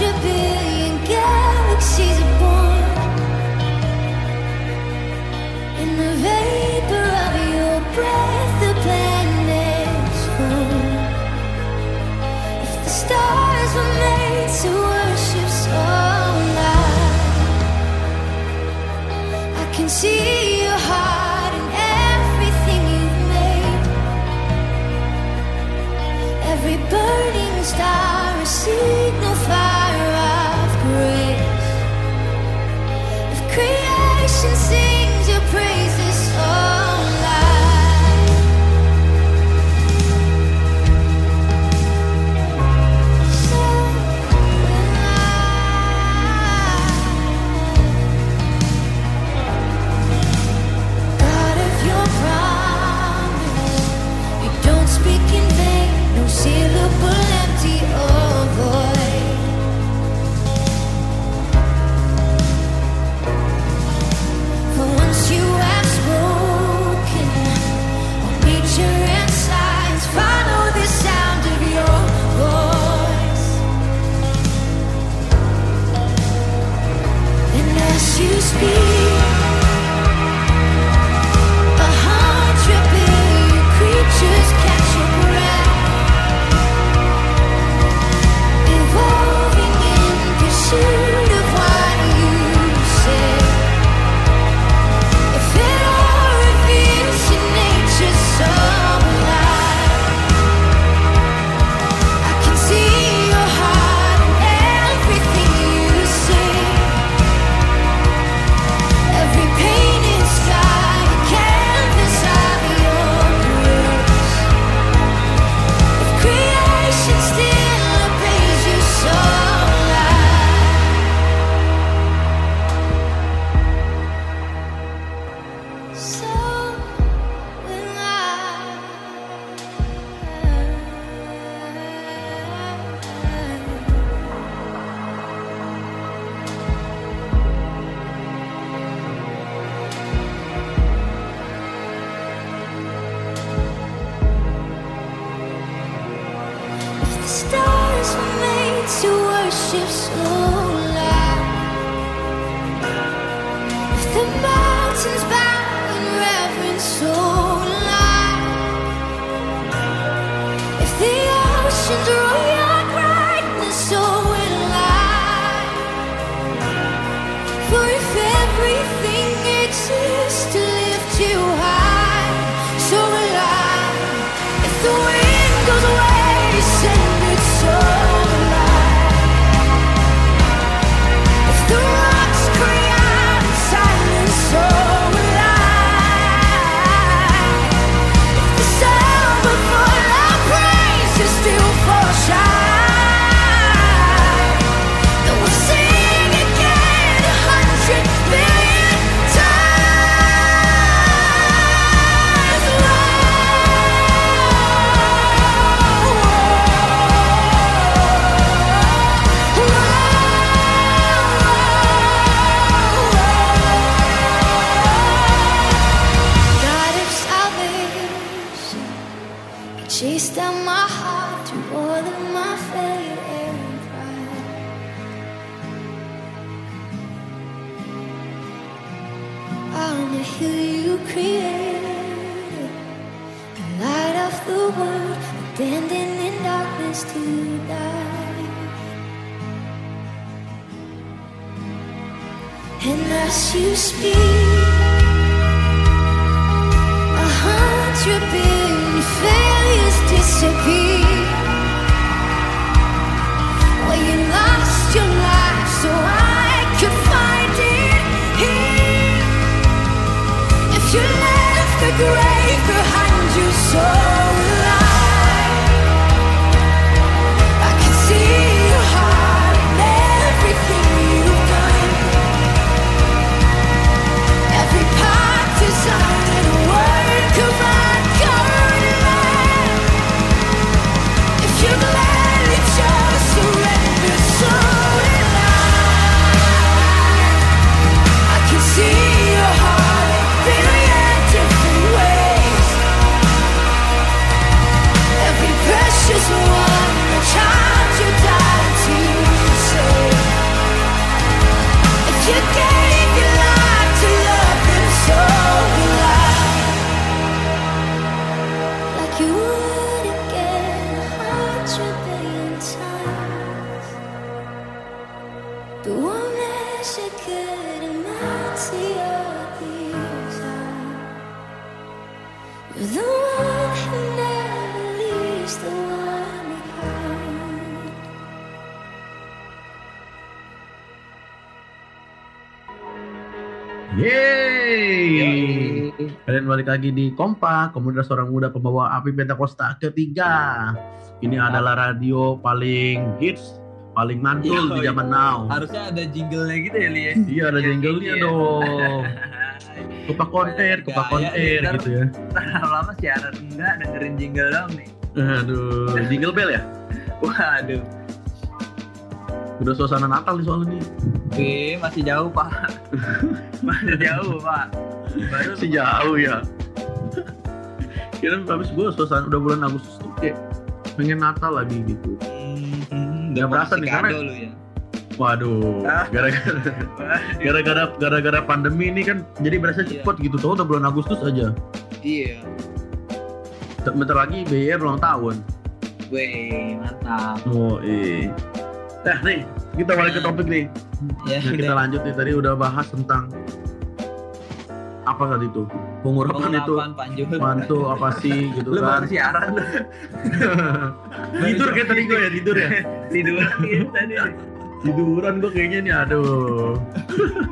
S5: should be. stars were made to worship so loud. If the mountains bow. You speak. A hundred billion failures disappear. You lost your life so I could find it here. If you
S3: balik lagi di Kompak, komunitas orang muda pembawa api Pentakosta ketiga. Ini adalah radio paling hits, paling mantul
S4: Iya,
S3: di zaman now.
S4: Harusnya ada jinglenya gitu ya, Li ya?
S3: Iya ada jingle-nya
S4: Iya.
S3: dong. [laughs] Kupak konter, kupak
S4: Gaya
S3: konter gitu ya. [laughs]
S4: Lama-lama siaran enggak dengerin jingle dong nih.
S3: Aduh, jingle bell ya?
S4: Waduh.
S3: Udah suasana Natal nih soalnya nih.
S4: Oke, masih jauh, Pak. [laughs] masih jauh, Pak. Baru
S3: Masih jauh ya. Kira habis gue suasana udah bulan Agustus tuh kayak pengen Natal lagi gitu.
S4: Hmm,
S3: Nggak
S4: mau
S3: berasa nih, karena-
S4: lu ya.
S3: Waduh,
S4: Ah.
S3: gara-gara gara-gara gara-gara pandemi ini kan jadi berasa
S4: Iya.
S3: cepet gitu tuh udah bulan Agustus aja.
S4: Iya.
S3: Bentar lagi BR ulang tahun.
S4: Weh, mantap.
S3: Oh iya. Nah nih kita balik ke topik nih.
S4: Ya,
S3: Nah, kita lanjut nih tadi udah bahas tentang apa tadi tuh? Pengurapan itu
S4: Pengurapan Panjul.
S3: mantu apa sih gitu
S4: Lu
S3: kan?
S4: siaran [laughs]
S3: tidur kayak tadi gue ya tidur ya? [laughs]
S4: Tidur gitu tadi.
S3: tiduran gue kayaknya nih aduh.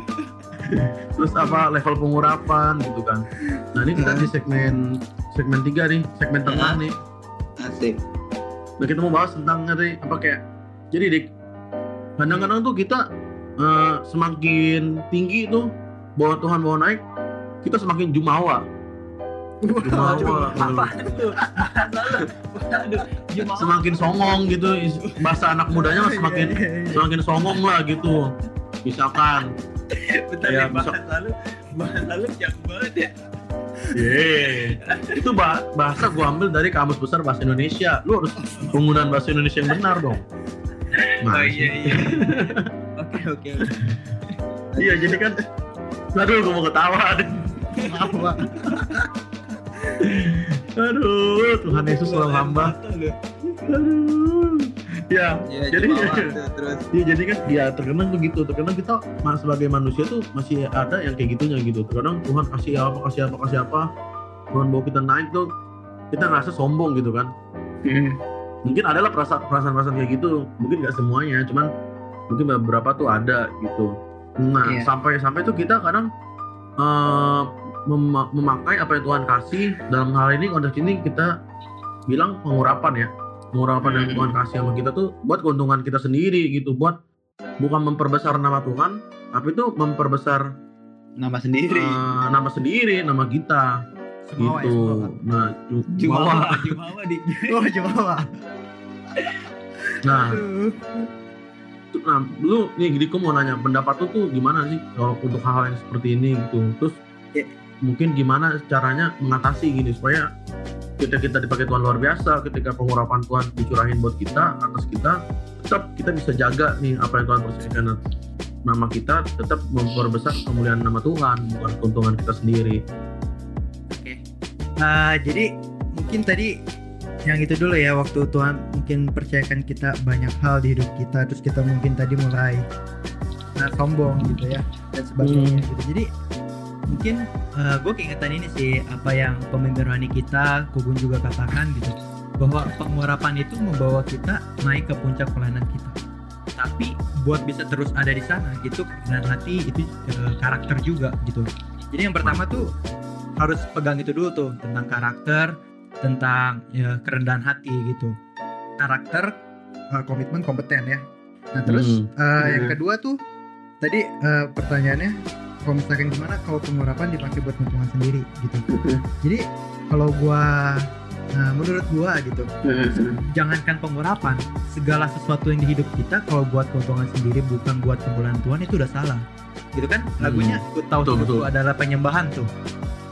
S3: [laughs] Terus apa level pengurapan gitu kan. Nah ini kita di segmen segmen tiga nih segmen tengah nih.
S4: Asik.
S3: nah kita mau bahas tentang nanti apa kayak jadi dik kadang-kadang tuh kita eh, semakin tinggi tuh bawa Tuhan bawa naik kita semakin jumawa jumawa
S4: Apa itu? Lalu, waduh, Jumawa.
S3: semakin songong gitu bahasa anak mudanya mah semakin semakin songong lah gitu misalkan
S4: Bentar
S3: Ya,
S4: nih, bahas lalu, bahas lalu jago banget ya.
S3: Yeay. itu bah- bahasa gua ambil dari kamus besar bahasa Indonesia lu harus penggunaan bahasa Indonesia yang benar dong
S4: Oh
S3: Nah,
S4: iya iya. [laughs] Oke oke. oke.
S3: iya jadi kan aduh gue mau ketawa deh
S6: Apa? [laughs]
S3: aduh Tuhan Yesus selalu hamba aduh ya
S4: Ya,
S3: jadi [laughs]
S4: tuh, terus.
S3: Iya jadi kan ya terkadang begitu terkadang kita mas- sebagai manusia tuh masih ada yang kayak gitunya gitu terkadang Tuhan kasih apa kasih apa kasih apa Tuhan bawa kita naik tuh kita ngerasa sombong gitu kan mungkin adalah perasaan perasaan perasaan kayak gitu mungkin nggak semuanya cuman mungkin beberapa tuh ada gitu nah
S4: Iya.
S3: sampai sampai tuh kita kadang eh, mema- memakai apa yang Tuhan kasih dalam hal ini konteks ini kita bilang pengurapan ya pengurapan yang
S4: Hmm.
S3: Tuhan kasih sama kita tuh buat keuntungan kita sendiri gitu buat bukan memperbesar nama Tuhan tapi tuh memperbesar
S4: Nama sendiri.
S3: eh, nama sendiri nama kita
S6: Jumawa ya,
S3: gitu [laughs]
S6: Jumawa.
S3: nah
S4: Jumawa,
S3: Jumawa.
S4: Jumawa di.
S6: Oh, Jumawa.
S3: nah Nah, lu nih Diko mau nanya pendapat lu tuh gimana sih kalau untuk hal-hal yang seperti ini gitu. Terus
S6: Ya.
S3: mungkin gimana caranya mengatasi gini supaya ketika kita dipakai Tuhan luar biasa, ketika pengurapan Tuhan dicurahin buat kita atas kita, tetap kita bisa jaga nih apa yang Tuhan persediakan nama kita tetap memperbesar kemuliaan nama Tuhan bukan keuntungan kita sendiri.
S6: Nah, jadi mungkin tadi yang itu dulu ya waktu Tuhan mungkin percayakan kita banyak hal di hidup kita terus kita mungkin tadi mulai nah sombong gitu ya dan sebagainya gitu. Jadi mungkin gue keingetan ini sih apa yang pemimpin rohani kita Kugun juga katakan gitu bahwa pengurapan itu membawa kita naik ke puncak pelayanan kita. Tapi buat bisa terus ada di sana gitu dan hati itu eh, karakter juga gitu. Jadi yang pertama tuh harus pegang itu dulu tuh tentang karakter, tentang ya, kerendahan hati gitu. Karakter, eh, komitmen, kompeten ya. Nah terus
S3: Hmm.
S6: eh, yang kedua tuh tadi eh, pertanyaannya, kalau misalkan gimana kalau pengurapan dipakai buat keuntungan sendiri gitu. [laughs] Jadi kalau gua Nah, menurut gua gitu, jangankan pengurapan, segala sesuatu yang di hidup kita kalau buat keuntungan sendiri bukan buat kemuliaan Tuhan itu udah salah. Gitu kan? Lagunya ku tahu
S3: Betul, betul.
S6: adalah penyembahan tuh.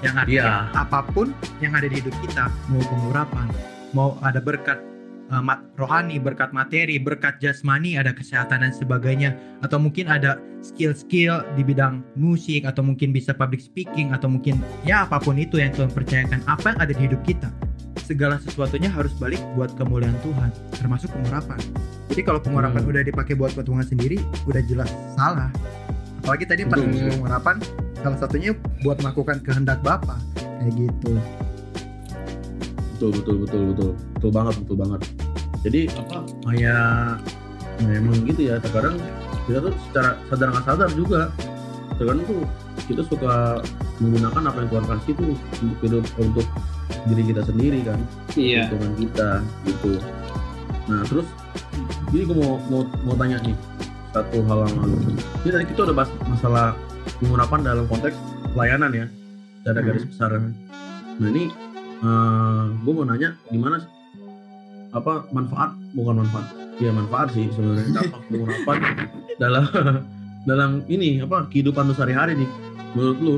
S6: Yang artinya
S3: Iya.
S6: apa pun yang ada di hidup kita, mau pengurapan, mau ada berkat mat- rohani, berkat materi, berkat jasmani, ada kesehatan dan sebagainya, atau mungkin ada skill-skill di bidang musik, atau mungkin bisa public speaking, atau mungkin ya apa pun itu yang Tuhan percayakan, apa yang ada di hidup kita, segala sesuatunya harus balik buat kemuliaan Tuhan, termasuk pengurapan. Jadi kalau pengurapan
S3: Hmm.
S6: udah dipakai buat keuntungan sendiri, udah jelas salah. Apalagi tadi
S3: Betul.
S6: disuruh pengurapan, salah satunya buat melakukan kehendak Bapa, kayak gitu.
S3: betul betul betul betul betul banget betul banget jadi apa kayak nah emang gitu ya terkadang kita tuh secara sadar nggak sadar juga terkadang tuh kita suka menggunakan apa yang Tuhan kasih tuh untuk hidup untuk diri kita sendiri kan.
S4: Iya.
S3: keuntungan kita gitu. Nah terus jadi gue mau mau mau tanya nih satu hal yang lalu. Ini tadi kita udah bahas masalah pengurapan dalam konteks pelayanan ya secara garis besar. Nah ini gue mau nanya gimana apa manfaat bukan manfaat. Ya manfaat sih sebenarnya. Dampak pengurapan [laughs] dalam dalam ini apa kehidupan lu sehari-hari nih menurut lu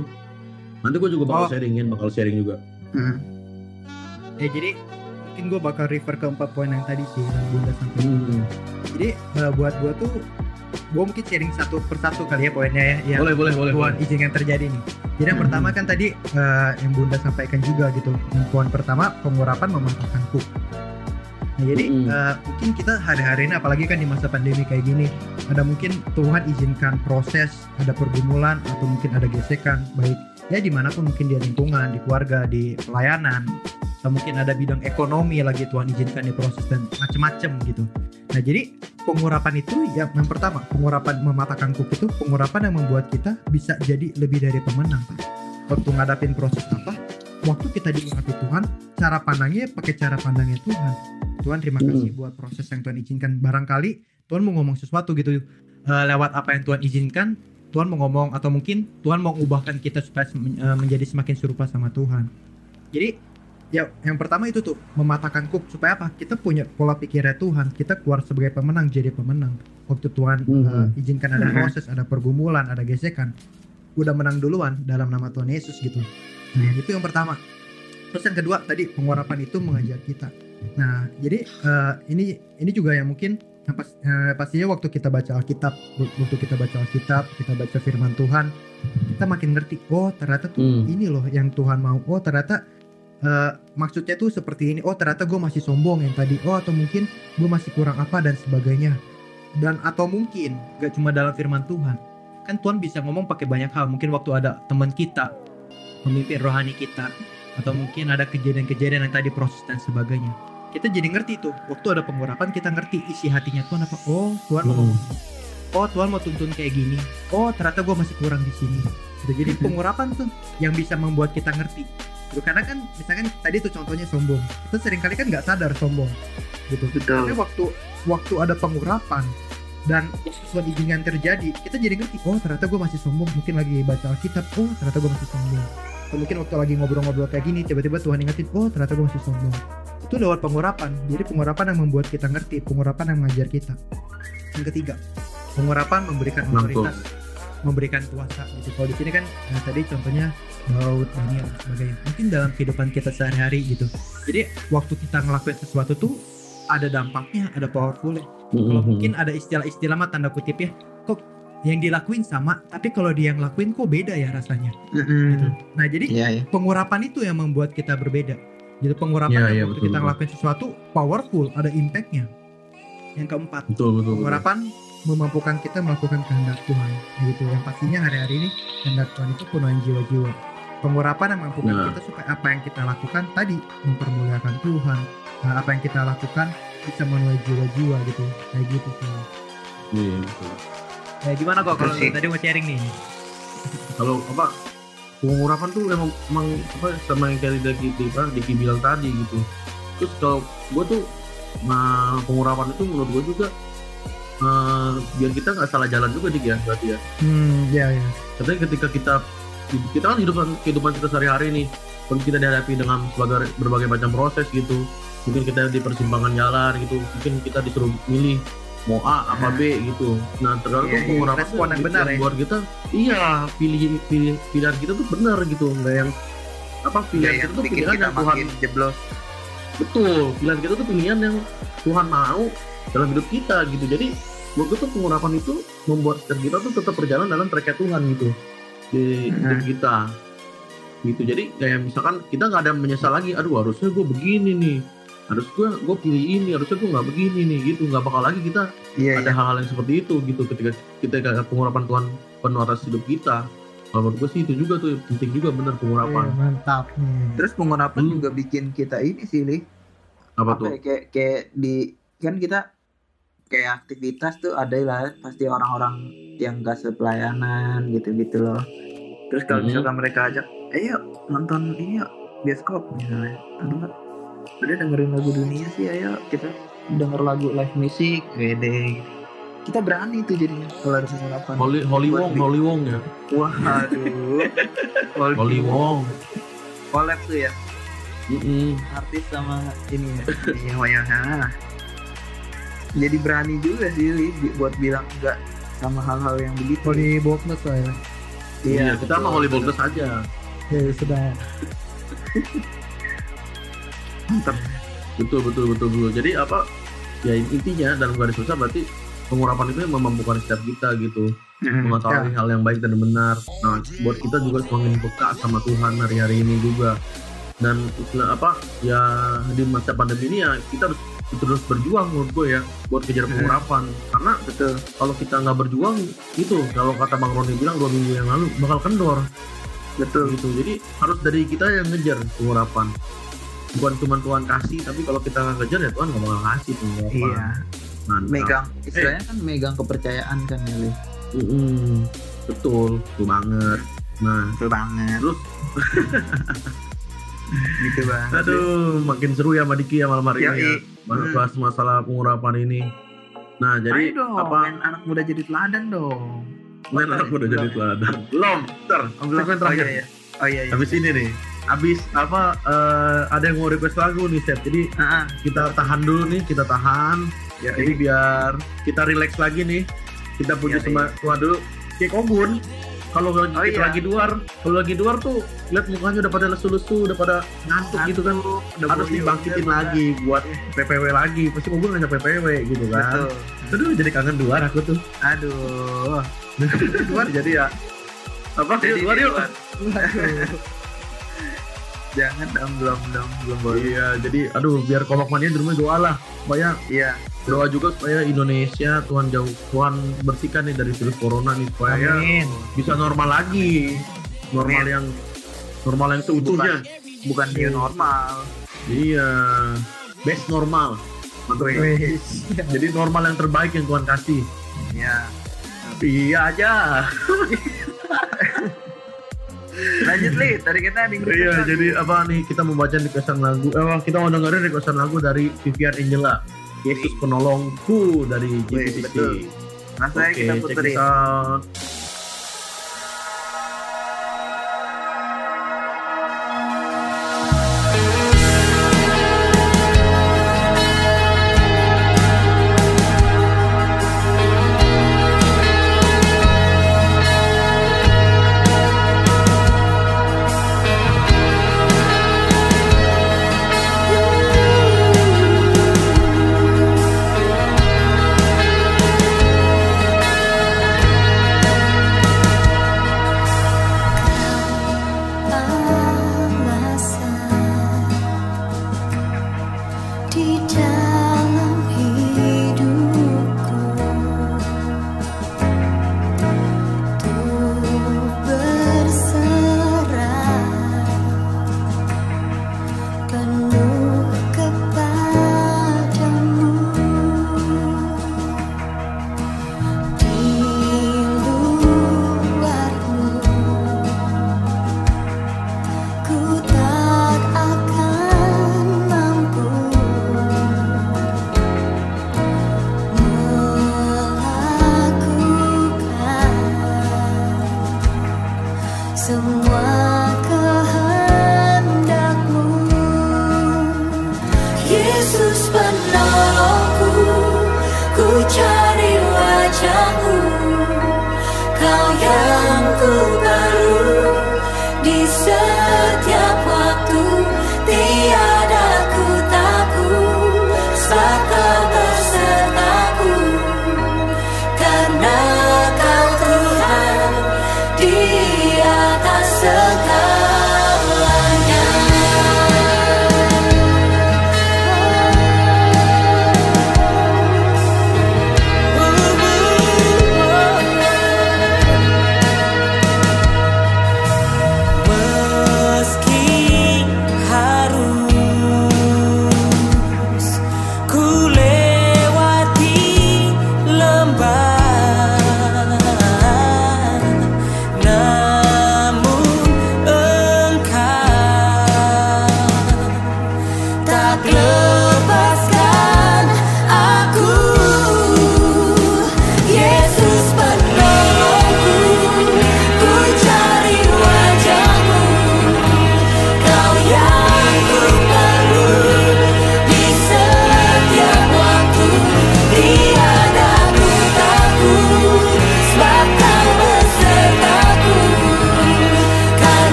S3: nanti gue juga bakal
S6: Oh.
S3: sharingin bakal sharing juga
S6: Ya jadi mungkin gue bakal refer ke empat poin yang tadi sih yang Bunda sampaikan. Jadi eh, buat gue tuh gue mungkin sharing satu persatu kali ya poinnya ya. yang
S3: boleh boleh boleh
S6: Tuhan
S3: boleh.
S6: izinkan terjadi nih. Jadi yang
S3: Hmm.
S6: pertama kan tadi eh, yang Bunda sampaikan juga gitu. Yang poin pertama pengurapan mematahkan kuk. Nah, jadi
S3: Hmm.
S6: eh, mungkin kita hari-hari ini apalagi kan di masa pandemi kayak gini, ada mungkin Tuhan izinkan proses, ada pergumulan atau mungkin ada gesekan baik ya di mana pun mungkin di lingkungan, di keluarga, di pelayanan, atau mungkin ada bidang ekonomi lagi Tuhan izinkan di proses dan macem-macem gitu. Nah jadi pengurapan itu ya yang pertama pengurapan mematahkan kuk itu pengurapan yang membuat kita bisa jadi lebih dari pemenang. Waktu ngadapin proses apa? Waktu kita diurapi Tuhan, cara pandangnya pakai cara pandangnya Tuhan. Tuhan terima
S3: Hmm.
S6: kasih buat proses yang Tuhan izinkan. Barangkali Tuhan mau ngomong sesuatu gitu eh, lewat apa yang Tuhan izinkan. Tuhan mau ngomong atau mungkin Tuhan mau mengubahkan kita supaya eh, menjadi semakin serupa sama Tuhan. Jadi ya yang pertama itu tuh mematahkan kuk supaya apa? Kita punya pola pikirnya Tuhan. Kita keluar sebagai pemenang jadi pemenang. Waktu Tuhan
S3: Mhm.
S6: eh, izinkan ada proses, ada pergumulan, ada gesekan, udah menang duluan dalam nama Tuhan Yesus gitu. Nah itu yang pertama. Terus yang kedua tadi pengurapan itu mengajar kita. Nah jadi eh, ini ini juga yang mungkin Nah, pas- eh, pastinya waktu kita baca Alkitab, waktu kita baca Alkitab, kita baca firman Tuhan, kita makin ngerti, oh ternyata tuh
S3: Hmm.
S6: ini loh yang Tuhan mau. Oh ternyata eh, maksudnya tuh seperti ini. Oh ternyata gue masih sombong yang tadi. Oh atau mungkin gue masih kurang apa dan sebagainya. Dan atau mungkin gak cuma dalam firman Tuhan. Kan Tuhan bisa ngomong pakai banyak hal. Mungkin waktu ada teman kita, pemimpin rohani kita, atau mungkin ada kejadian-kejadian yang tadi proses dan sebagainya. Kita jadi ngerti tuh. Waktu ada pengurapan kita ngerti isi hatinya Tuhan apa. Oh Tuhan mau
S3: Hmm.
S6: oh Tuhan mau tuntun kayak gini oh ternyata gue masih kurang di sini Gitu. jadi pengurapan tuh yang bisa membuat kita ngerti gitu. karena kan misalkan tadi tuh contohnya sombong itu sering kali kan nggak sadar sombong gitu tapi waktu waktu ada pengurapan dan sesuatu izinkan terjadi kita jadi ngerti oh ternyata gue masih sombong mungkin lagi baca Alkitab oh ternyata gue masih sombong atau mungkin waktu lagi ngobrol-ngobrol kayak gini tiba-tiba Tuhan ingetin oh ternyata gue masih sombong. Itu lewat pengurapan. Jadi pengurapan yang membuat kita ngerti pengurapan yang mengajar kita. Yang ketiga pengurapan memberikan otoritas memberikan kuasa gitu. Kalau di sini kan nah, tadi contohnya Daud Daniel dan sebagainya. Mungkin dalam kehidupan kita sehari-hari gitu. Jadi waktu kita ngelakuin sesuatu tuh ada dampaknya ada powerful kalau
S3: Mhm.
S6: mungkin ada istilah-istilah mah tanda kutip ya kok yang dilakuin sama tapi kalau dia yang lakuin kok beda ya rasanya gitu. nah jadi
S4: Iya ya.
S6: pengurapan itu yang membuat kita berbeda gitu pengurapan
S3: Iya,
S6: yang waktu
S3: betul,
S6: kita
S3: betul.
S6: ngelakuin sesuatu powerful ada impactnya yang keempat
S3: betul betul, betul.
S6: pengurapan memampukan kita melakukan kehendak Tuhan gitu yang pastinya hari-hari ini kehendak Tuhan itu penuhin jiwa-jiwa pengurapan yang memampukan
S3: Nah.
S6: kita supaya apa yang kita lakukan tadi mempermuliakan Tuhan Nah, apa yang kita lakukan bisa menuai jiwa-jiwa gitu kayak gitu sih
S3: Iya, betul.
S6: Ya gimana kok kalau tadi mau sharing nih?
S3: Kalau apa pengurapan tuh emang, emang apa sama yang kayak Diki, Diki bilang tadi gitu. Terus kalau gue tuh nah, pengurapan itu menurut gue juga eh, biar kita nggak salah jalan juga dik ya berarti ya.
S6: Hmm ya ya
S3: Katanya ketika kita kita kan hidup kehidupan kita sehari-hari nih kan kita dihadapi dengan berbagai, berbagai macam proses gitu mungkin kita di persimpangan jalan gitu mungkin kita disuruh milih mau A apa B gitu. Nah tergantung
S6: iya,
S3: pengurapan
S6: respon yang benar ya.
S3: buat kita iya pilih pilih pilihan kita tuh benar gitu. Nggak yang apa pilihan kita tuh pilihan yang Tuhan
S4: jeblos.
S3: betul pilihan kita tuh pilihan yang Tuhan mau dalam hidup kita gitu. Jadi menurut gue tuh pengurapan itu membuat kita tuh tetap berjalan dalam tracknya Tuhan gitu. Di hidup kita. Gitu. Jadi kayak misalkan kita nggak ada menyesal lagi aduh harusnya gue begini nih harus gue gue pilih ini harusnya gue nggak begini nih gitu nggak bakal lagi kita
S4: Iya
S3: ada hal-hal yang seperti itu gitu ketika kita kayak pengurapan Tuhan penuh atas hidup kita kalau menurut gue sih itu juga tuh penting juga bener
S6: Iya,
S3: pengurapan
S6: mantap nih
S4: Terus pengurapan
S3: Hmm.
S4: juga bikin kita ini sih, Li.
S3: apa
S4: Apa
S3: tuh
S4: ya, kayak kayak di kan kita kayak aktivitas tuh ada lah pasti orang-orang yang gak sepelayanan gitu-gitu loh. Terus kalau
S3: Hmm.
S4: misalkan mereka ajak, ayo nonton ini yuk bioskop misalnya. Atau enggak, udah dengerin lagu dunia sih ayo kita denger lagu live music, wede gitu. Kita berani tuh jadinya kalau ada pengurapan.
S3: Holy Holy Wong
S4: bi-
S3: Holy Wong ya
S4: Wah, aduh.
S3: Holy Wong
S4: Collab tuh ya.
S3: Mm-mm.
S4: artis sama ini ya ini wayangnya jadi berani juga sih Li, buat bilang enggak sama hal-hal yang begitu
S6: Holy Boldness lah ya
S3: Iya, kita
S4: betul.
S3: mah Holy Boldness aja.
S6: ya sudah [laughs]
S3: Betul, betul, betul, betul. Jadi apa? Ya intinya dalam garis besar berarti pengurapan itu yang memampukan setiap kita gitu, mengetahui hal yang baik dan benar. Nah, buat kita juga semakin peka sama Tuhan hari-hari ini juga. Dan istilah apa? Ya di masa pandemi ini ya kita harus terus berjuang menurut gue ya buat kejar pengurapan karena
S4: betul
S3: kalau kita nggak berjuang itu kalau kata bang Roni bilang dua minggu yang lalu bakal kendor
S4: betul
S3: gitu jadi harus dari kita yang ngejar pengurapan bukan cuma Tuhan kasih tapi kalau kita nggak ngejar ya Tuhan nggak bakal kasih pengurapan
S4: iya.
S3: Mantap.
S4: megang istilahnya kan megang kepercayaan kan ya Li?
S3: Mm-mm. betul betul banget. Nah
S4: betul banget.
S3: terus? [laughs]
S4: Gitu banget
S3: aduh makin seru ya Mbak Diki ya malam hari ini ya. Bahas-
S4: Hmm.
S3: masalah pengurapan ini. Nah jadi
S4: Ayo dong,
S3: apa?
S4: main anak muda jadi teladan dong.
S3: main aku udah jadi teladan. Belum ntar. Segmen terakhir
S4: Oh iya, iya. Oh iya, iya.
S3: habis ini nih habis apa eh, ada yang mau request lagu nih Seth jadi
S4: ah.
S3: kita tahan dulu nih kita tahan
S4: Ya,
S3: jadi biar kita relax lagi nih kita
S4: Iya,
S3: sama Tuhan dulu kayak kogun
S5: kalau
S4: Oh,
S5: kita
S4: iya.
S5: lagi luar, kalau lagi luar tuh lihat mukanya udah pada lesu-lesu, udah pada ngantuk gitu kan.
S4: Udah
S5: Harus dibangkitin
S4: udah
S5: lagi buat PPW lagi. Pasti mobil ngajak PPW gitu kan.
S4: Betul.
S5: Aduh jadi kangen luar aku tuh.
S4: Aduh. [laughs]
S5: luar jadi ya apa
S4: Jadi
S5: luar yuk. [laughs]
S4: Jangan dong, belum dong, belum boleh.
S5: Iya, jadi aduh biar kompak mania di rumah doa lah. Supaya
S4: Iya.
S5: doa juga supaya Indonesia Tuhan jauh Tuhan bersihkan nih dari virus corona nih supaya
S6: Amin.
S5: bisa normal lagi. Normal
S4: Amin.
S5: yang normal yang seutuhnya.
S4: Bukan new normal.
S5: Iya. Best normal.
S6: Wih.
S5: Jadi normal yang terbaik yang Tuhan kasih.
S4: Iya.
S5: Iya aja. [laughs]
S4: Lanjut li, tadi kita di
S5: Iya, jadi apa nih kita membaca requestan lagu. Eh, kita mau dengerin requestan lagu dari Vivian Angela. Yesus penolongku dari.
S4: Nah, saya
S5: Oke,
S4: kita
S5: check
S4: puterin.
S5: this out.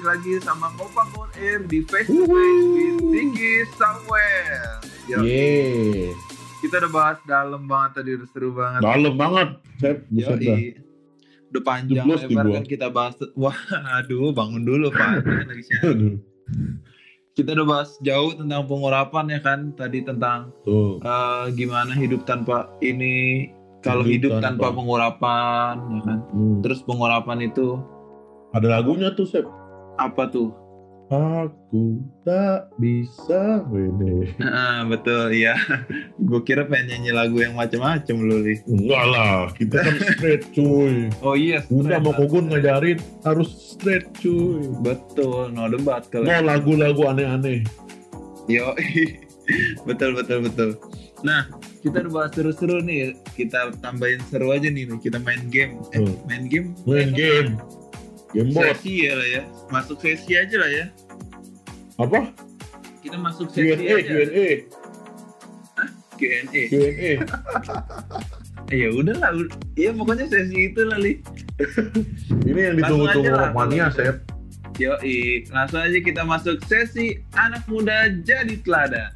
S4: Balik lagi sama Kompak On Air di Face to Face with Diki Samuel.
S3: Yeay.
S4: kita udah bahas dalam banget tadi, seru banget.
S3: Dalam banget. Sep,
S4: Yo,
S3: buset dah.
S4: udah panjang lebar kan kita bahas. [laughs] Wah, aduh, bangun dulu Pak. [laughs] Lagi.
S3: Aduh.
S4: kita udah bahas jauh tentang pengurapan ya kan. Tadi tentang
S3: Tuh.
S4: eh, gimana hidup tanpa ini. Kalau
S3: Hidup
S4: hidup tanpa
S3: tanpa-
S4: pengurapan, ya kan.
S3: Hmm.
S4: Terus pengurapan itu
S3: Ada lagunya tuh, Sep.
S4: Apa tuh?
S3: Aku tak bisa wede.
S4: Ah, betul [laughs] ya. Gue kira pengen nyanyi lagu yang macem-macem lu, Li.
S3: Enggak lah, kita kan straight cuy.
S4: Oh iya,
S3: Udah
S4: straight
S3: mau kogun ngajarin harus straight cuy.
S4: Betul, no debat kalau.
S3: Mau lagu-lagu aneh-aneh.
S4: Yo, [laughs] betul betul betul. Nah, kita udah bahas seru-seru nih. Kita tambahin seru aja nih, kita main game. Eh,
S3: Hmm.
S4: main game?
S3: Main game. Game bot.
S4: Sesi ya lah ya. Masuk sesi aja lah ya.
S3: Apa?
S4: Kita masuk sesi
S3: Q&A,
S4: aja.
S3: Q&A,
S4: Q&A.
S3: Q&A.
S4: Eh, ya udah lah. Iya pokoknya sesi itu lah, Li.
S3: Ini yang ditunggu-tunggu mania. Sep.
S4: Yo, langsung aja kita masuk sesi anak muda jadi teladan.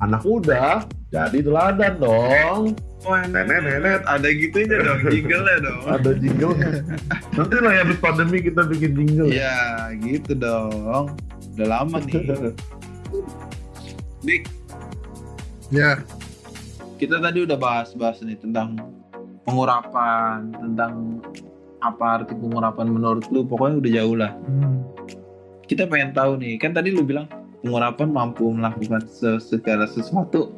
S3: Anak muda, jadi teladan dong.
S4: Nenek nenek ada gitunya dong, jingle dong.
S3: Ada jingle. Nanti lah ya habis pandemi kita bikin jingle.
S4: Ya, gitu dong. Udah lama nih. [laughs] Dik,
S6: Ya,
S4: kita tadi udah bahas-bahas nih tentang pengurapan, tentang apa arti pengurapan menurut lu. Pokoknya udah jauh lah. Kita pengen tahu nih, kan tadi lu bilang pengurapan mampu melakukan se- segala sesuatu.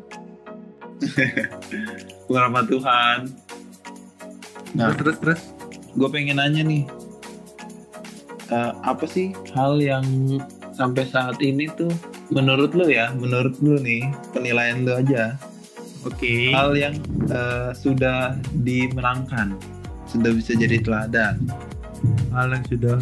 S4: [laughs] pengurapan Tuhan. Nah,
S6: terus terus.
S4: gue pengen nanya nih eh, apa sih hal yang sampai saat ini tuh menurut lu ya menurut lu nih penilaian lu aja
S6: Oke.
S4: hal yang eh, sudah dimenangkan sudah bisa jadi teladan
S6: Hal yang sudah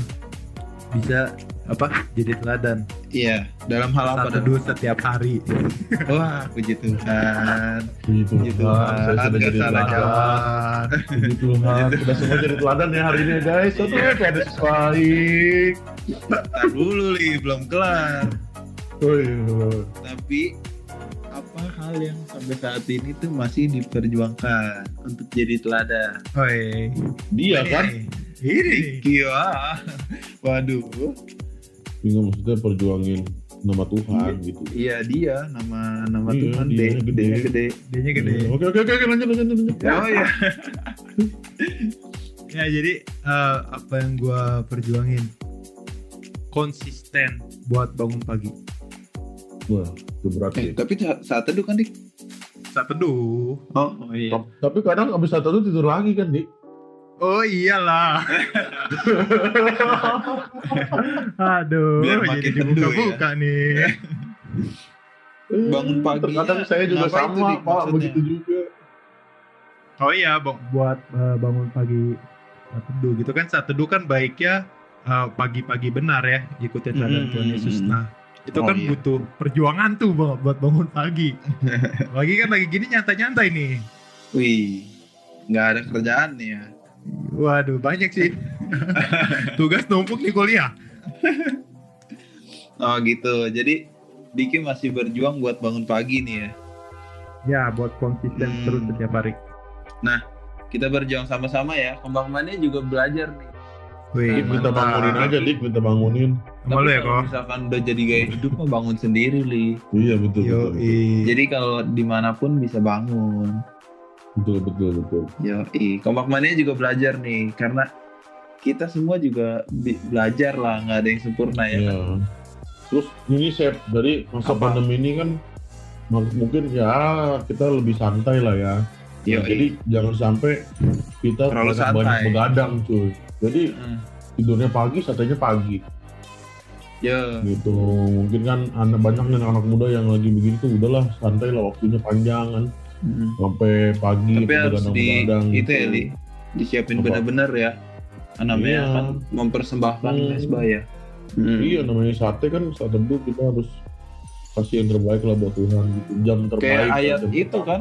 S6: bisa apa? Jadi teladan.
S4: iya dalam hal apa
S6: Satu dua setiap hari. [laughs]
S4: wah puji Tuhan
S3: Puji
S4: Puji
S3: Tuhan, saya sudah jadi
S4: salah
S3: teladan.
S6: Jalan.
S3: Puji Tuhan, sudah semua jadi teladan ya hari ini guys. Aduh, ada baik.
S4: Ntar dulu li belum kelar
S3: Oh iya.
S4: tapi apa hal yang sampai saat ini tuh masih diperjuangkan untuk jadi teladan
S6: Oi.
S3: Dia kan?
S6: Ini.
S4: Iya. Waduh.
S3: Bingung maksudnya perjuangin nama Tuhan gitu.
S4: Iya dia nama nama
S3: Iya,
S4: Tuhan
S3: dia
S4: D,
S3: gede.
S4: D-nya gede.
S6: Dia gede.
S3: Oke oke oke oke, lanjut lanjut lanjut.
S4: Oh ya. [laughs]
S6: Ya jadi eh, apa yang gua perjuangin konsisten buat bangun pagi.
S3: Wah, itu berat
S4: Eh, tapi sa- saat teduh kan dik?
S6: Saat teduh.
S4: Oh, oh iya.
S3: Tap- Tapi kadang abis satu itu tidur lagi kan, Dik?
S6: Oh iyalah. [laughs] Aduh,
S4: Biar
S6: jadi
S4: makin teduh
S6: dibuka-buka nih. [laughs]
S4: Bangun pagi.
S3: Terkadang saya juga sama, Pak,
S4: maksudnya?
S3: begitu juga.
S6: Oh iya, bu- buat eh, bangun pagi saat teduh gitu kan saat teduh kan baiknya eh, pagi-pagi benar ya ikutin teladan
S4: Hmm,
S6: Tuhan
S4: hmm,
S6: Yesus.
S4: hmm.
S6: Nah, itu
S4: Oh,
S6: kan
S4: iya.
S6: butuh perjuangan tuh Bang, buat bangun pagi. [laughs] Lagi kan lagi gini nyantai-nyantai nih.
S4: Wih. Nggak ada kerjaan nih ya.
S6: Waduh, banyak sih. [laughs] Tugas numpuk nih kuliah.
S4: Oh gitu. Jadi Diki masih berjuang buat bangun pagi nih ya.
S6: Ya, buat konsisten
S4: Hmm.
S6: terus setiap hari.
S4: Kita berjuang sama-sama ya. Kembang juga belajar nih.
S6: Wih,
S3: Dik, minta bangunin aja, Dik, minta bangunin.
S6: Sama lu ya, kok?
S4: misalkan udah jadi gaya hidup mah bangun sendiri li.
S3: Iya, betul,
S6: Yo,
S3: betul, betul.
S4: Jadi kalau di mana pun bisa bangun.
S3: Betul, betul, betul.
S4: Yo, kompak mania juga belajar nih karena kita semua juga belajar lah, nggak ada yang sempurna ya.
S3: Iya. Terus ini Sep, dari masa
S4: Apa?
S3: pandemi ini kan mungkin ya kita lebih santai lah ya.
S4: Yo,
S3: Nah, jadi jangan sampai kita
S4: Terlalu
S3: banyak, banyak begadang cuy. Jadi
S4: Hmm.
S3: tidurnya pagi, santainya pagi
S4: Yo,
S3: gitu. Mungkin kan anak banyak nih anak muda yang lagi begini tuh udahlah santai lah waktunya panjang kan
S4: Mm.
S3: sampai pagi
S4: tapi harus di
S3: begadang-begadang
S4: itu ya
S3: gitu.
S4: li, disiapin
S3: Apa?
S4: bener-bener ya. Namanya
S3: Iya.
S4: kan mempersembahkan
S3: Hmm.
S4: mesbah ya. Hmm.
S3: Iya namanya sate kan saat teduh kita harus kasih yang terbaik lah buat Tuhan gitu. Jam terbaik.
S4: Kayak ayat
S3: jam
S4: itu kan,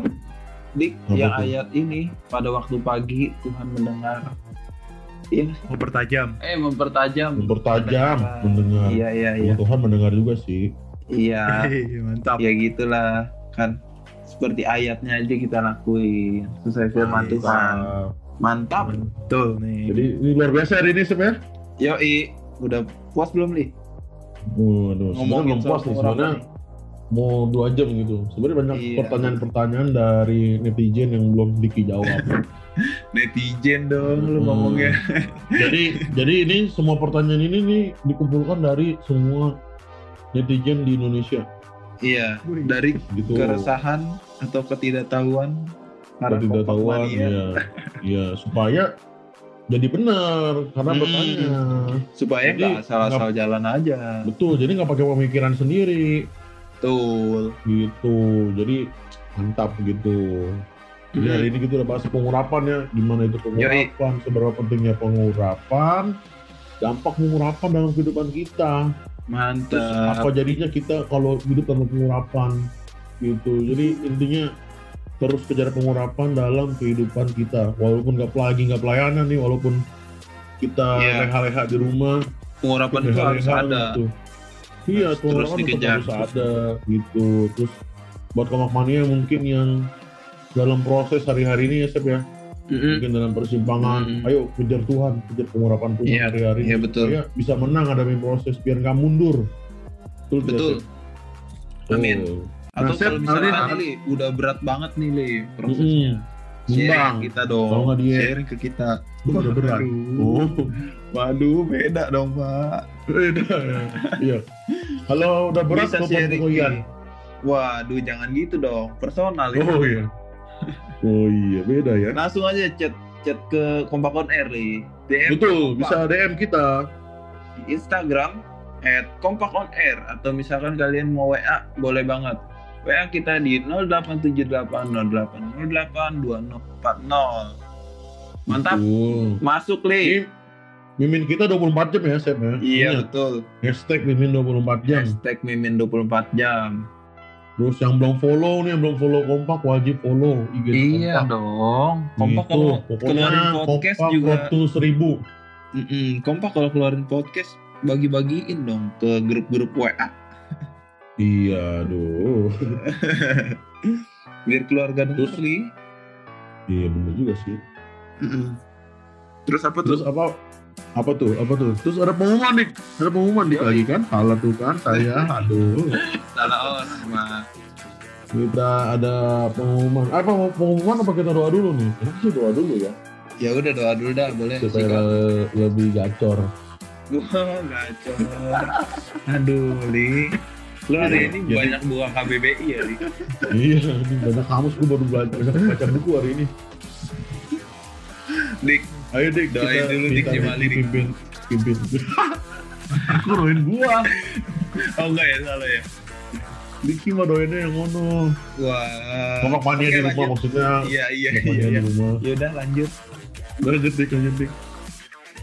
S4: dik,
S3: Apa
S4: yang
S3: tuh?
S4: ayat ini pada waktu pagi Tuhan mendengar Iya.
S6: Mempertajam.
S4: Eh mempertajam.
S3: Mempertajam mendengar.
S4: Iya iya iya.
S3: Tuhan mendengar juga sih.
S4: Iya.
S6: Hei, [laughs] mantap.
S4: ya gitulah kan seperti ayatnya aja kita lakuin sesuai firman. Tuhan. Mantap.
S6: Betul nih.
S3: Jadi ini luar biasa hari ini Sep ya.
S4: Yoi, udah puas belum li?
S3: Waduh, sebenarnya
S4: Ngomongin
S3: belum puas nih sebenarnya mau dua jam gitu. Sebenarnya banyak
S4: Iya.
S3: pertanyaan-pertanyaan dari netizen yang belum Diki jawab. [laughs]
S4: Netizen dong lu
S3: Hmm.
S4: ngomongnya. [laughs]
S3: jadi jadi ini semua pertanyaan ini nih dikumpulkan dari semua netizen di Indonesia
S4: Iya, dari
S3: gitu.
S4: keresahan atau ketidaktahuan para
S3: Ketidaktahuan, ya, ya supaya jadi benar karena
S4: Hmm.
S3: bertanya.
S4: supaya nggak salah-salah jalan aja.
S3: Betul, jadi nggak pakai pemikiran sendiri
S4: Betul.
S3: gitu. Jadi mantap gitu. Jadi hari ini kita udah bahas pengurapan ya, gimana itu pengurapan, seberapa pentingnya pengurapan, dampak pengurapan dalam kehidupan kita. Terus apa
S4: Mantap.
S3: jadinya kita kalau hidup tanpa pengurapan gitu. Jadi intinya terus kejar pengurapan dalam kehidupan kita. Walaupun nggak lagi nggak pelayanan nih, walaupun kita
S4: Iya.
S3: leha-leha di rumah,
S4: Pengurapan itu harus ada.
S3: gitu. Iya,
S4: Terus
S3: pengurapan
S4: dikejar.
S3: harus ada gitu. Terus buat komak mania mungkin yang dalam proses hari-hari ini ya Sep ya,
S4: Mm-mm.
S3: mungkin dalam persimpangan,
S4: Mm.
S3: ayo kejar Tuhan, kejar pengurapan Tuhan
S4: Iya,
S3: hari-hari
S4: iya
S3: ini.
S4: betul.
S3: Supaya bisa menang hadapi proses biar nggak mundur. Betul,
S4: Betul.
S3: Sep?
S4: Amin.
S3: Tuh.
S4: Atau
S6: Nah, Sep,
S4: kalau misalnya
S6: Alvin,
S4: Li, udah berat banget nih li prosesnya.
S3: Mm-mm.
S4: Sharing
S3: Nimbang.
S4: kita dong.
S3: Kalau dia-
S4: Sharing ke kita.
S3: Udah berat. Oh,
S4: Waduh, beda dong pak.
S3: beda ya. Iya. Kalau udah berat
S4: Bisa sharing. Waduh, jangan gitu dong. Personal ya.
S3: Oh iya. Oh iya, beda ya.
S4: Langsung aja chat chat ke Kompak on Air li. DM
S3: Betul,
S4: Kompak.
S3: bisa DM kita.
S4: di Instagram at Kompak on Air atau misalkan kalian mau WA boleh banget. WA kita di 087808082040. Mantap,
S3: Betul.
S4: masuk li.
S3: Ini mimin kita 24 jam ya, Sep ya.
S4: Iya
S3: Ingat,
S4: betul.
S3: Hashtag mimin 24 jam.
S4: Hashtag Mimin 24 jam.
S3: Terus yang belum follow nih, yang belum follow kompak wajib follow IG
S4: Iya
S3: kompak.
S4: dong. Kompak
S3: Gitu.
S4: kalau
S3: Pokoknya
S4: keluarin podcast
S3: kompak
S4: juga.
S3: Road to 1000.
S4: Mm-mm, kompak kalau keluarin podcast bagi-bagiin dong ke grup-grup WA
S3: Iya, aduh.
S4: biar keluarga
S3: Terus-
S4: li.
S3: iya bener juga sih.
S4: Mm-mm. Terus apa
S3: Terus
S4: tuh?
S3: apa? Apa tuh? Apa tuh? Terus ada pengumuman nih. Ada pengumuman nih lagi kan? Salah tuh kan saya. Aduh.
S4: Salah orang mah.
S3: Kita ada pengumuman. Apa pengumuman apa kita doa dulu nih? Kita sih doa dulu ya.
S4: Ya udah doa dulu dah boleh.
S3: Supaya lebih gacor.
S4: Gua gacor. Aduh, Li. Lu hari ini
S3: Jadi-
S4: banyak buah KBBI ya, Li?
S3: iya, ini banyak kamus gue baru belajar banyak baca buku hari ini.
S4: Dik,
S3: Ayo Dik,
S4: Doain
S3: kita
S4: dulu, Dik, Cimali, Dik.
S3: pimpin pimpin. [laughs] Aku doain gua.
S4: oh enggak ya, salah ya?
S3: Diki mah doainnya yang ngono.
S4: Wah.
S3: Kompak mania di rumah
S4: lanjut.
S3: maksudnya.
S4: Iya, iya, iya. iya.
S3: di rumah.
S4: Yaudah lanjut.
S3: Lanjut Dik, lanjut Dik.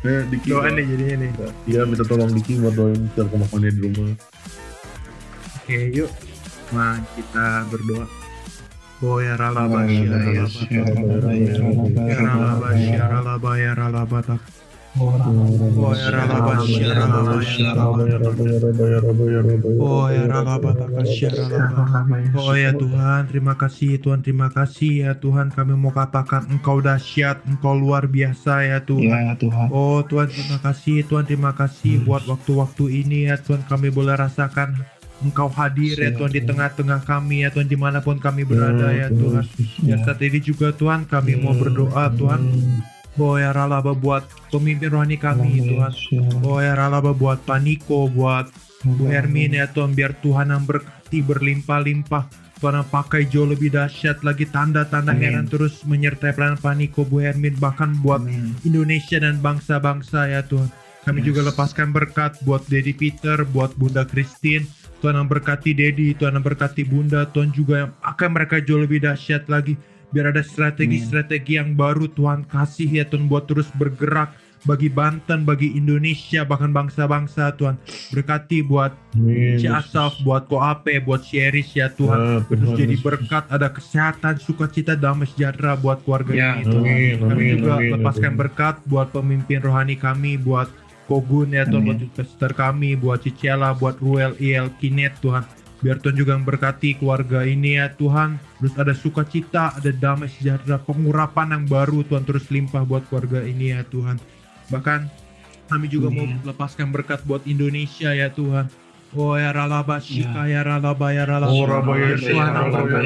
S3: Eh, Diki.
S6: Doa
S3: doa-
S6: nih jadinya nih.
S3: Iya, minta tolong Diki buat doain setiap kompak mania di rumah.
S6: Oke, yuk. Nah, kita berdoa. Oh ya ralaba ya ralaba ya ralaba. Oh ya ralaba ya ralaba. Oh ya ralaba. Oh ya Tuhan, terima kasih Tuhan, terima kasih ya Tuhan. Kami mau katakan Engkau dahsyat, Engkau luar biasa ya Tuhan.
S4: Tuhan.
S6: Oh Tuhan terima kasih Tuhan terima kasih buat waktu-waktu ini ya Tuhan kami boleh rasakan Engkau hadir ya Tuhan di tengah-tengah kami ya Tuhan di mana pun kami berada ya Tuhan. Ya saat ini juga Tuhan kami mau berdoa Tuhan. Oh ya ralaba buat pemimpin rohani kami Tuhan. Oh ya ralaba buat Paniko buat Bu Hermin ya Tuhan biar Tuhan yang berkati berlimpah-limpah. Tuhan yang pakai jauh lebih dahsyat lagi tanda-tanda heran terus menyertai pelayanan Paniko Bu Hermin bahkan buat Indonesia dan bangsa-bangsa ya Tuhan. Kami juga lepaskan berkat buat Dedi Peter, buat Bunda Christine. Tuhan yang berkati Dedi, Tuhan yang berkati Bunda, Tuhan juga yang pakai mereka jauh lebih dahsyat lagi. Biar ada strategi-strategi yang baru Tuhan kasih ya Tuhan buat terus bergerak bagi Banten, bagi Indonesia, bahkan bangsa-bangsa Tuhan. Berkati buat si Asaf, buat Koape, buat si Eris ya Tuhan.
S3: Ya,
S6: Terus jadi berkat, ada kesehatan, sukacita, damai sejahtera buat keluarga
S4: Ya,
S6: ini Tuhan.
S3: Amin,
S6: Kami
S3: amin,
S6: juga
S3: amin,
S6: lepaskan
S3: amin.
S6: berkat buat pemimpin rohani kami, buat Kogun ya Tuhan, buat pastor kami, buat Cicela, buat Ruel, Il, Kinet Tuhan. Biar Tuhan juga memberkati keluarga ini ya Tuhan. Terus ada sukacita, ada damai sejahtera, pengurapan yang baru Tuhan terus limpah buat keluarga ini ya Tuhan. Bahkan kami juga mau lepaskan berkat buat Indonesia ya Tuhan. Ya ya ya.
S3: Oh, ya,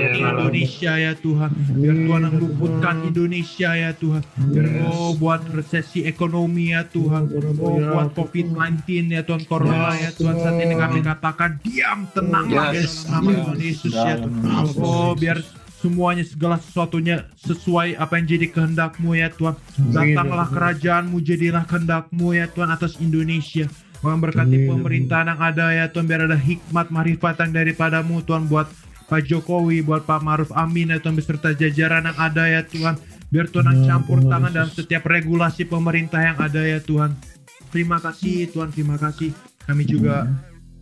S3: ya.
S6: Indonesia ya Tuhan. Biar Tuhan yang luputkan Indonesia ya Tuhan. Biar oh buat resesi ekonomi ya Tuhan. Oh buat COVID-19 ya Tuhan Corona ya Tuhan. Saat ini kami katakan diam tenanglah
S4: Yes.
S6: nama. Tuhan Yesus ya Tuhan. Oh biar semuanya segala sesuatunya sesuai apa yang jadi kehendakmu ya Tuhan. Datanglah kerajaanmu jadilah kehendakmu ya Tuhan atas Indonesia. Memberkati
S3: Amin.
S6: pemerintahan yang ada ya Tuhan biar ada hikmat marifat yang daripadamu Tuhan buat Pak Jokowi, buat Pak Maruf Amin ya Tuhan beserta jajaran yang ada ya Tuhan. Biar Tuhan yang campur tangan dalam setiap regulasi pemerintah yang ada ya Tuhan. Terima kasih Tuhan, terima kasih. Kami juga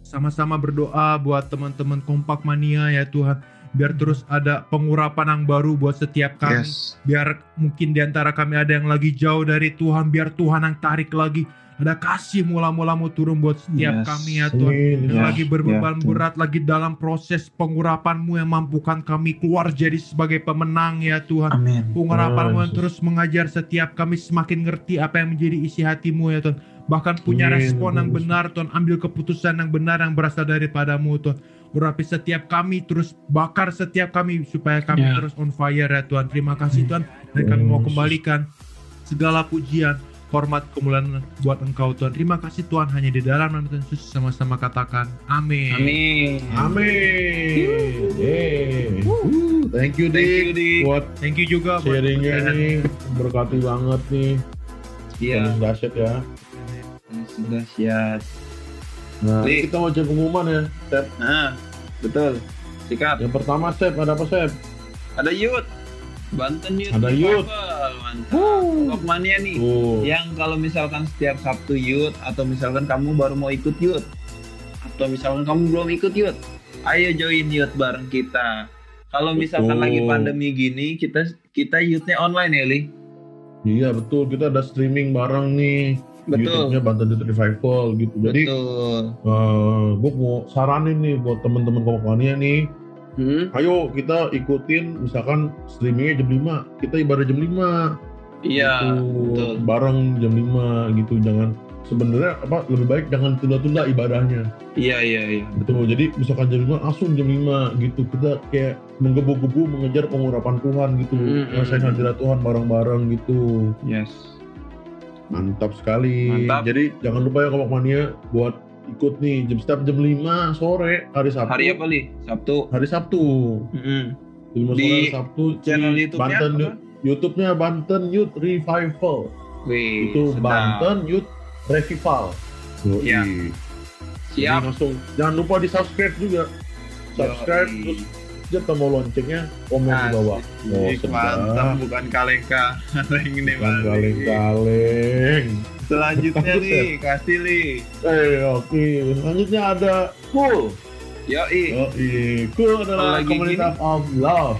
S6: sama-sama berdoa buat teman-teman kompak mania ya Tuhan. Biar terus ada pengurapan yang baru buat setiap kami.
S4: Yes.
S6: biar mungkin di antara kami ada yang lagi jauh dari Tuhan biar Tuhan yang tarik lagi. Ada kasih mula-mulamu turun buat setiap
S4: Yes.
S6: kami ya Tuhan.
S3: Amin.
S6: yang
S4: Ya,
S6: lagi berbeban
S4: ya,
S6: berat lagi dalam proses pengurapanmu yang mampukan kami keluar jadi sebagai pemenang ya Tuhan.
S4: Amin.
S6: pengurapanmu yang terus mengajar setiap kami semakin ngerti apa yang menjadi isi hatimu ya Tuhan. Bahkan punya
S3: Amin,
S6: respon yang benar Tuhan. Ambil keputusan yang benar yang berasal daripadamu Tuhan urapi setiap kami terus bakar setiap kami supaya kami
S4: Ya.
S6: terus on fire ya Tuhan terima kasih Tuhan dan kami mau kembalikan segala pujian hormat kemuliaan buat engkau Tuhan terima kasih Tuhan hanya di dalam nama Tuhan Yesus sama-sama katakan amin
S4: Amin.
S3: Amin. Woo, Thank you
S4: Thank you,
S3: Dik
S4: Dik.
S3: buat
S6: thank you juga
S3: sharingnya nih berkati banget nih.
S4: Iya.
S3: Paling dahsyat ya.
S4: Sudah siap.
S3: Nah,
S4: Dik.
S3: ini kita mau cek pengumuman ya, Sep.
S4: Nah, betul. Sikat.
S3: Yang pertama Sep, ada apa Sep?
S4: Ada Yud. Banten Yud.
S3: Ada Yud.
S4: Mantap. Mania nih.
S3: Tuh.
S4: Yang kalau misalkan setiap Sabtu Yud atau misalkan kamu baru mau ikut Yud atau misalkan kamu belum ikut Yud, ayo join Yud bareng kita. Kalau misalkan
S3: Betul.
S4: lagi pandemi gini, kita kita Yudnya online ya, Li.
S3: Iya betul, kita ada streaming bareng nih. YouTube-nya Banten Youth Revival gitu. Jadi
S4: Betul.
S3: gue mau saranin nih buat temen-temen kompannya nih.
S4: Hmm?
S3: Ayo kita ikutin misalkan streamingnya jam 5 Kita ibadah jam 5
S4: Iya,
S3: gitu.
S4: betul.
S3: Bareng jam 5 gitu Jangan sebenarnya apa lebih baik jangan tunda-tunda ibadahnya
S4: Iya, iya, iya.
S3: Betul, jadi misalkan jam 5 langsung jam 5 gitu Kita kayak menggebu-gebu mengejar pengurapan Tuhan gitu
S4: Mm,
S3: Ngerasain
S4: mm.
S3: hadirat Tuhan bareng-bareng gitu
S4: Yes.
S3: Mantap sekali
S4: Mantap.
S3: Jadi jangan lupa ya Kompak Mania buat ikut nih jam setiap jam 5 sore hari Sabtu
S4: Hari apa, Li? Sabtu.
S3: Hari Sabtu. Jam 5 sore
S4: Di
S3: hari Sabtu
S4: channel
S3: di
S4: YouTube-nya
S3: Banten
S4: apa?
S3: YouTube-nya Banten Youth Revival
S4: Wih,
S3: itu
S4: sedap.
S3: Banten Youth Revival Yoi.
S4: Iya.
S3: Jadi
S4: Siap.
S3: langsung jangan lupa di subscribe juga subscribe
S4: Yoi.
S3: terus dia tombol loncengnya komen di bawah oh
S4: Asik, mantap. Bukan kalengka kaleng ini
S3: bukan kaleng-kaleng.
S4: Selanjutnya nih kasih li.
S3: Eh oke. Selanjutnya ada cool.
S4: Yoi.
S3: Oh cool adalah
S4: lagi
S3: komunitas of love.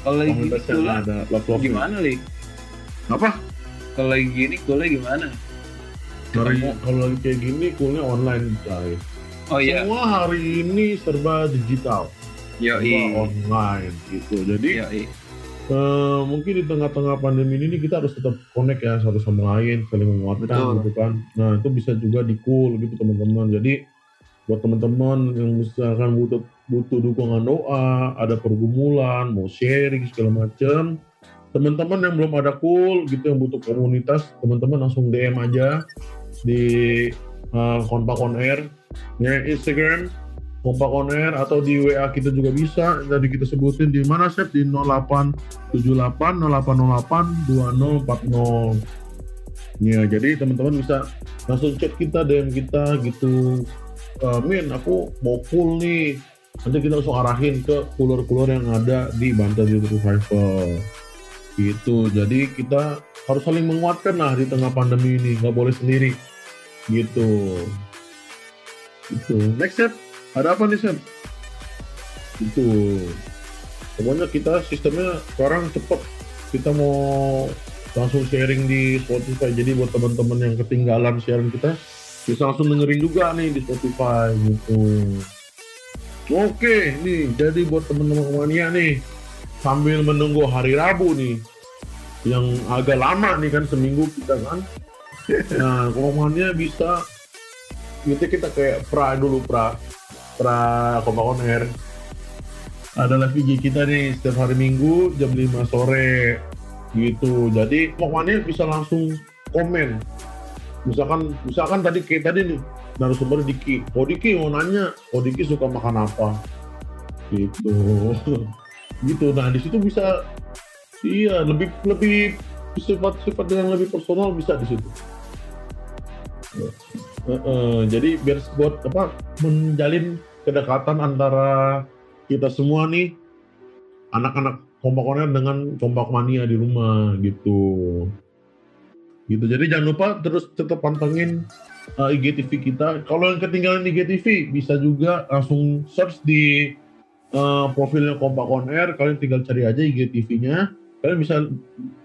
S4: Kalau lagi gini
S3: yang
S4: kula
S3: ada love love
S4: gimana li?
S3: Apa?
S4: Kalau lagi gini kula gimana?
S3: Kalau lagi kayak gini coolnya online coy
S4: oh iya.
S3: Semua hari ini serba digital
S4: yoi.
S3: Online gitu. Jadi
S4: yoi.
S3: eh, mungkin di tengah-tengah pandemi ini kita harus tetap connect ya satu sama lain saling menguatkan
S4: Betul.
S3: gitu kan. Nah itu bisa juga di cool gitu teman-teman. Jadi buat teman-teman yang misalkan butuh butuh dukungan doa ada pergumulan mau sharing segala macam teman-teman yang belum ada cool gitu yang butuh komunitas teman-teman langsung DM aja di eh, kontak on air ya Instagram Kompak On Air atau di WA kita juga bisa. Tadi kita sebutin di mana Sep di 0878 0808 2040. Ya, jadi teman-teman bisa langsung chat kita DM kita gitu. "Eh, Min, aku mau full nih. Nanti kita langsung arahin ke cooler-cooler yang ada di Banten Youth Revival. Gitu. Jadi kita harus saling menguatkan lah di tengah pandemi ini nggak boleh sendiri gitu itu next step ada apa nih Sep? itu. Pokoknya kita sistemnya sekarang cepet kita mau langsung sharing di Spotify. Jadi buat teman-teman yang ketinggalan siaran kita bisa langsung dengerin juga nih di Spotify gitu. Oke nih. Jadi buat teman-teman mania nih sambil menunggu hari Rabu nih yang agak lama nih kan seminggu kita kan. Nah komannya bisa gitu kita kayak pra dulu pra pra kompak on air adalah VG kita nih setiap hari minggu jam 5 sore. Gitu. Jadi pokoknya bisa langsung komen. Misalkan misalkan tadi kayak tadi nih narasumber Diki. Oh Diki mau nanya? Oh Diki suka makan apa? Gitu. [laughs] Gitu. Nah di situ bisa iya lebih lebih sifat-sifat yang lebih personal bisa di situ. Eh, eh, jadi biar buat apa menjalin kedekatan antara kita semua nih anak-anak kompak Corner dengan kompak mania di rumah gitu. Gitu. Jadi jangan lupa terus tetap pantengin uh, IGTV kita. Kalau yang ketinggalan IGTV bisa juga langsung search di uh, profilnya kompak on air. Kalian tinggal cari aja IGTV-nya kalian bisa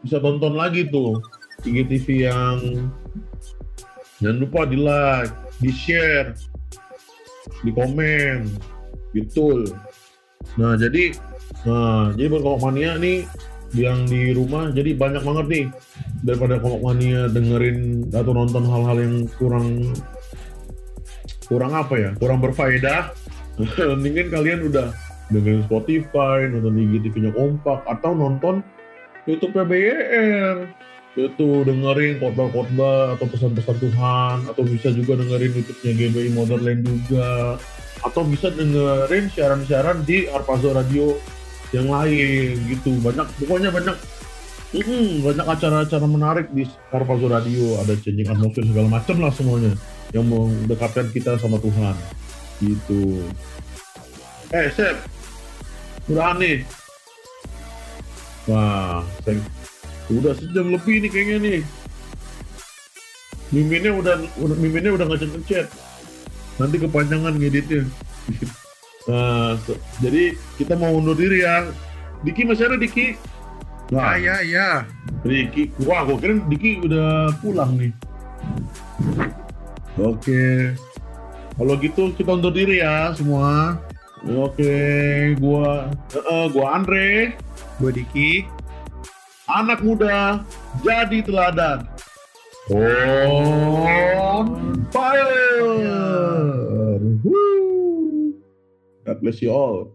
S3: bisa tonton lagi tuh IGTV yang jangan lupa di like di share di komen. Betul. Nah jadi nah jadi buat kompak mania nih yang di rumah jadi banyak banget nih. Daripada kompak mania dengerin atau nonton hal-hal yang kurang kurang apa ya? Kurang berfaedah. [laughs] Mendingan kalian udah dengerin Spotify nonton IGTV-nya kompak atau nonton YouTube PBR itu dengerin khotbah-khotbah atau pesan-pesan Tuhan atau bisa juga dengerin YouTube-nya GBI Motherland juga atau bisa dengerin siaran-siaran di Arpazo Radio yang lain gitu. Banyak pokoknya banyak. Mm, banyak acara-acara menarik di Arpazo Radio. Ada changing atmosphere segala macam lah semuanya yang mendekatkan kita sama Tuhan gitu. Eh Sep. Udah nih. Wah thank Udah sejam lebih nih kayaknya nih. Miminnya udah, udah miminnya udah ngechat-ngechat. Nanti kepanjangan ngeditnya. [laughs] nah, so, jadi kita mau undur diri ya. Diki masih ada Diki?
S6: Nah. Ya, ya, ya.
S3: Diki, wah gue kira Diki udah pulang nih. Oke. Kalau gitu kita undur diri ya semua. Oke, gua uh, gua Andre,
S6: gua Diki
S3: anak muda jadi teladan. On fire! God bless you all.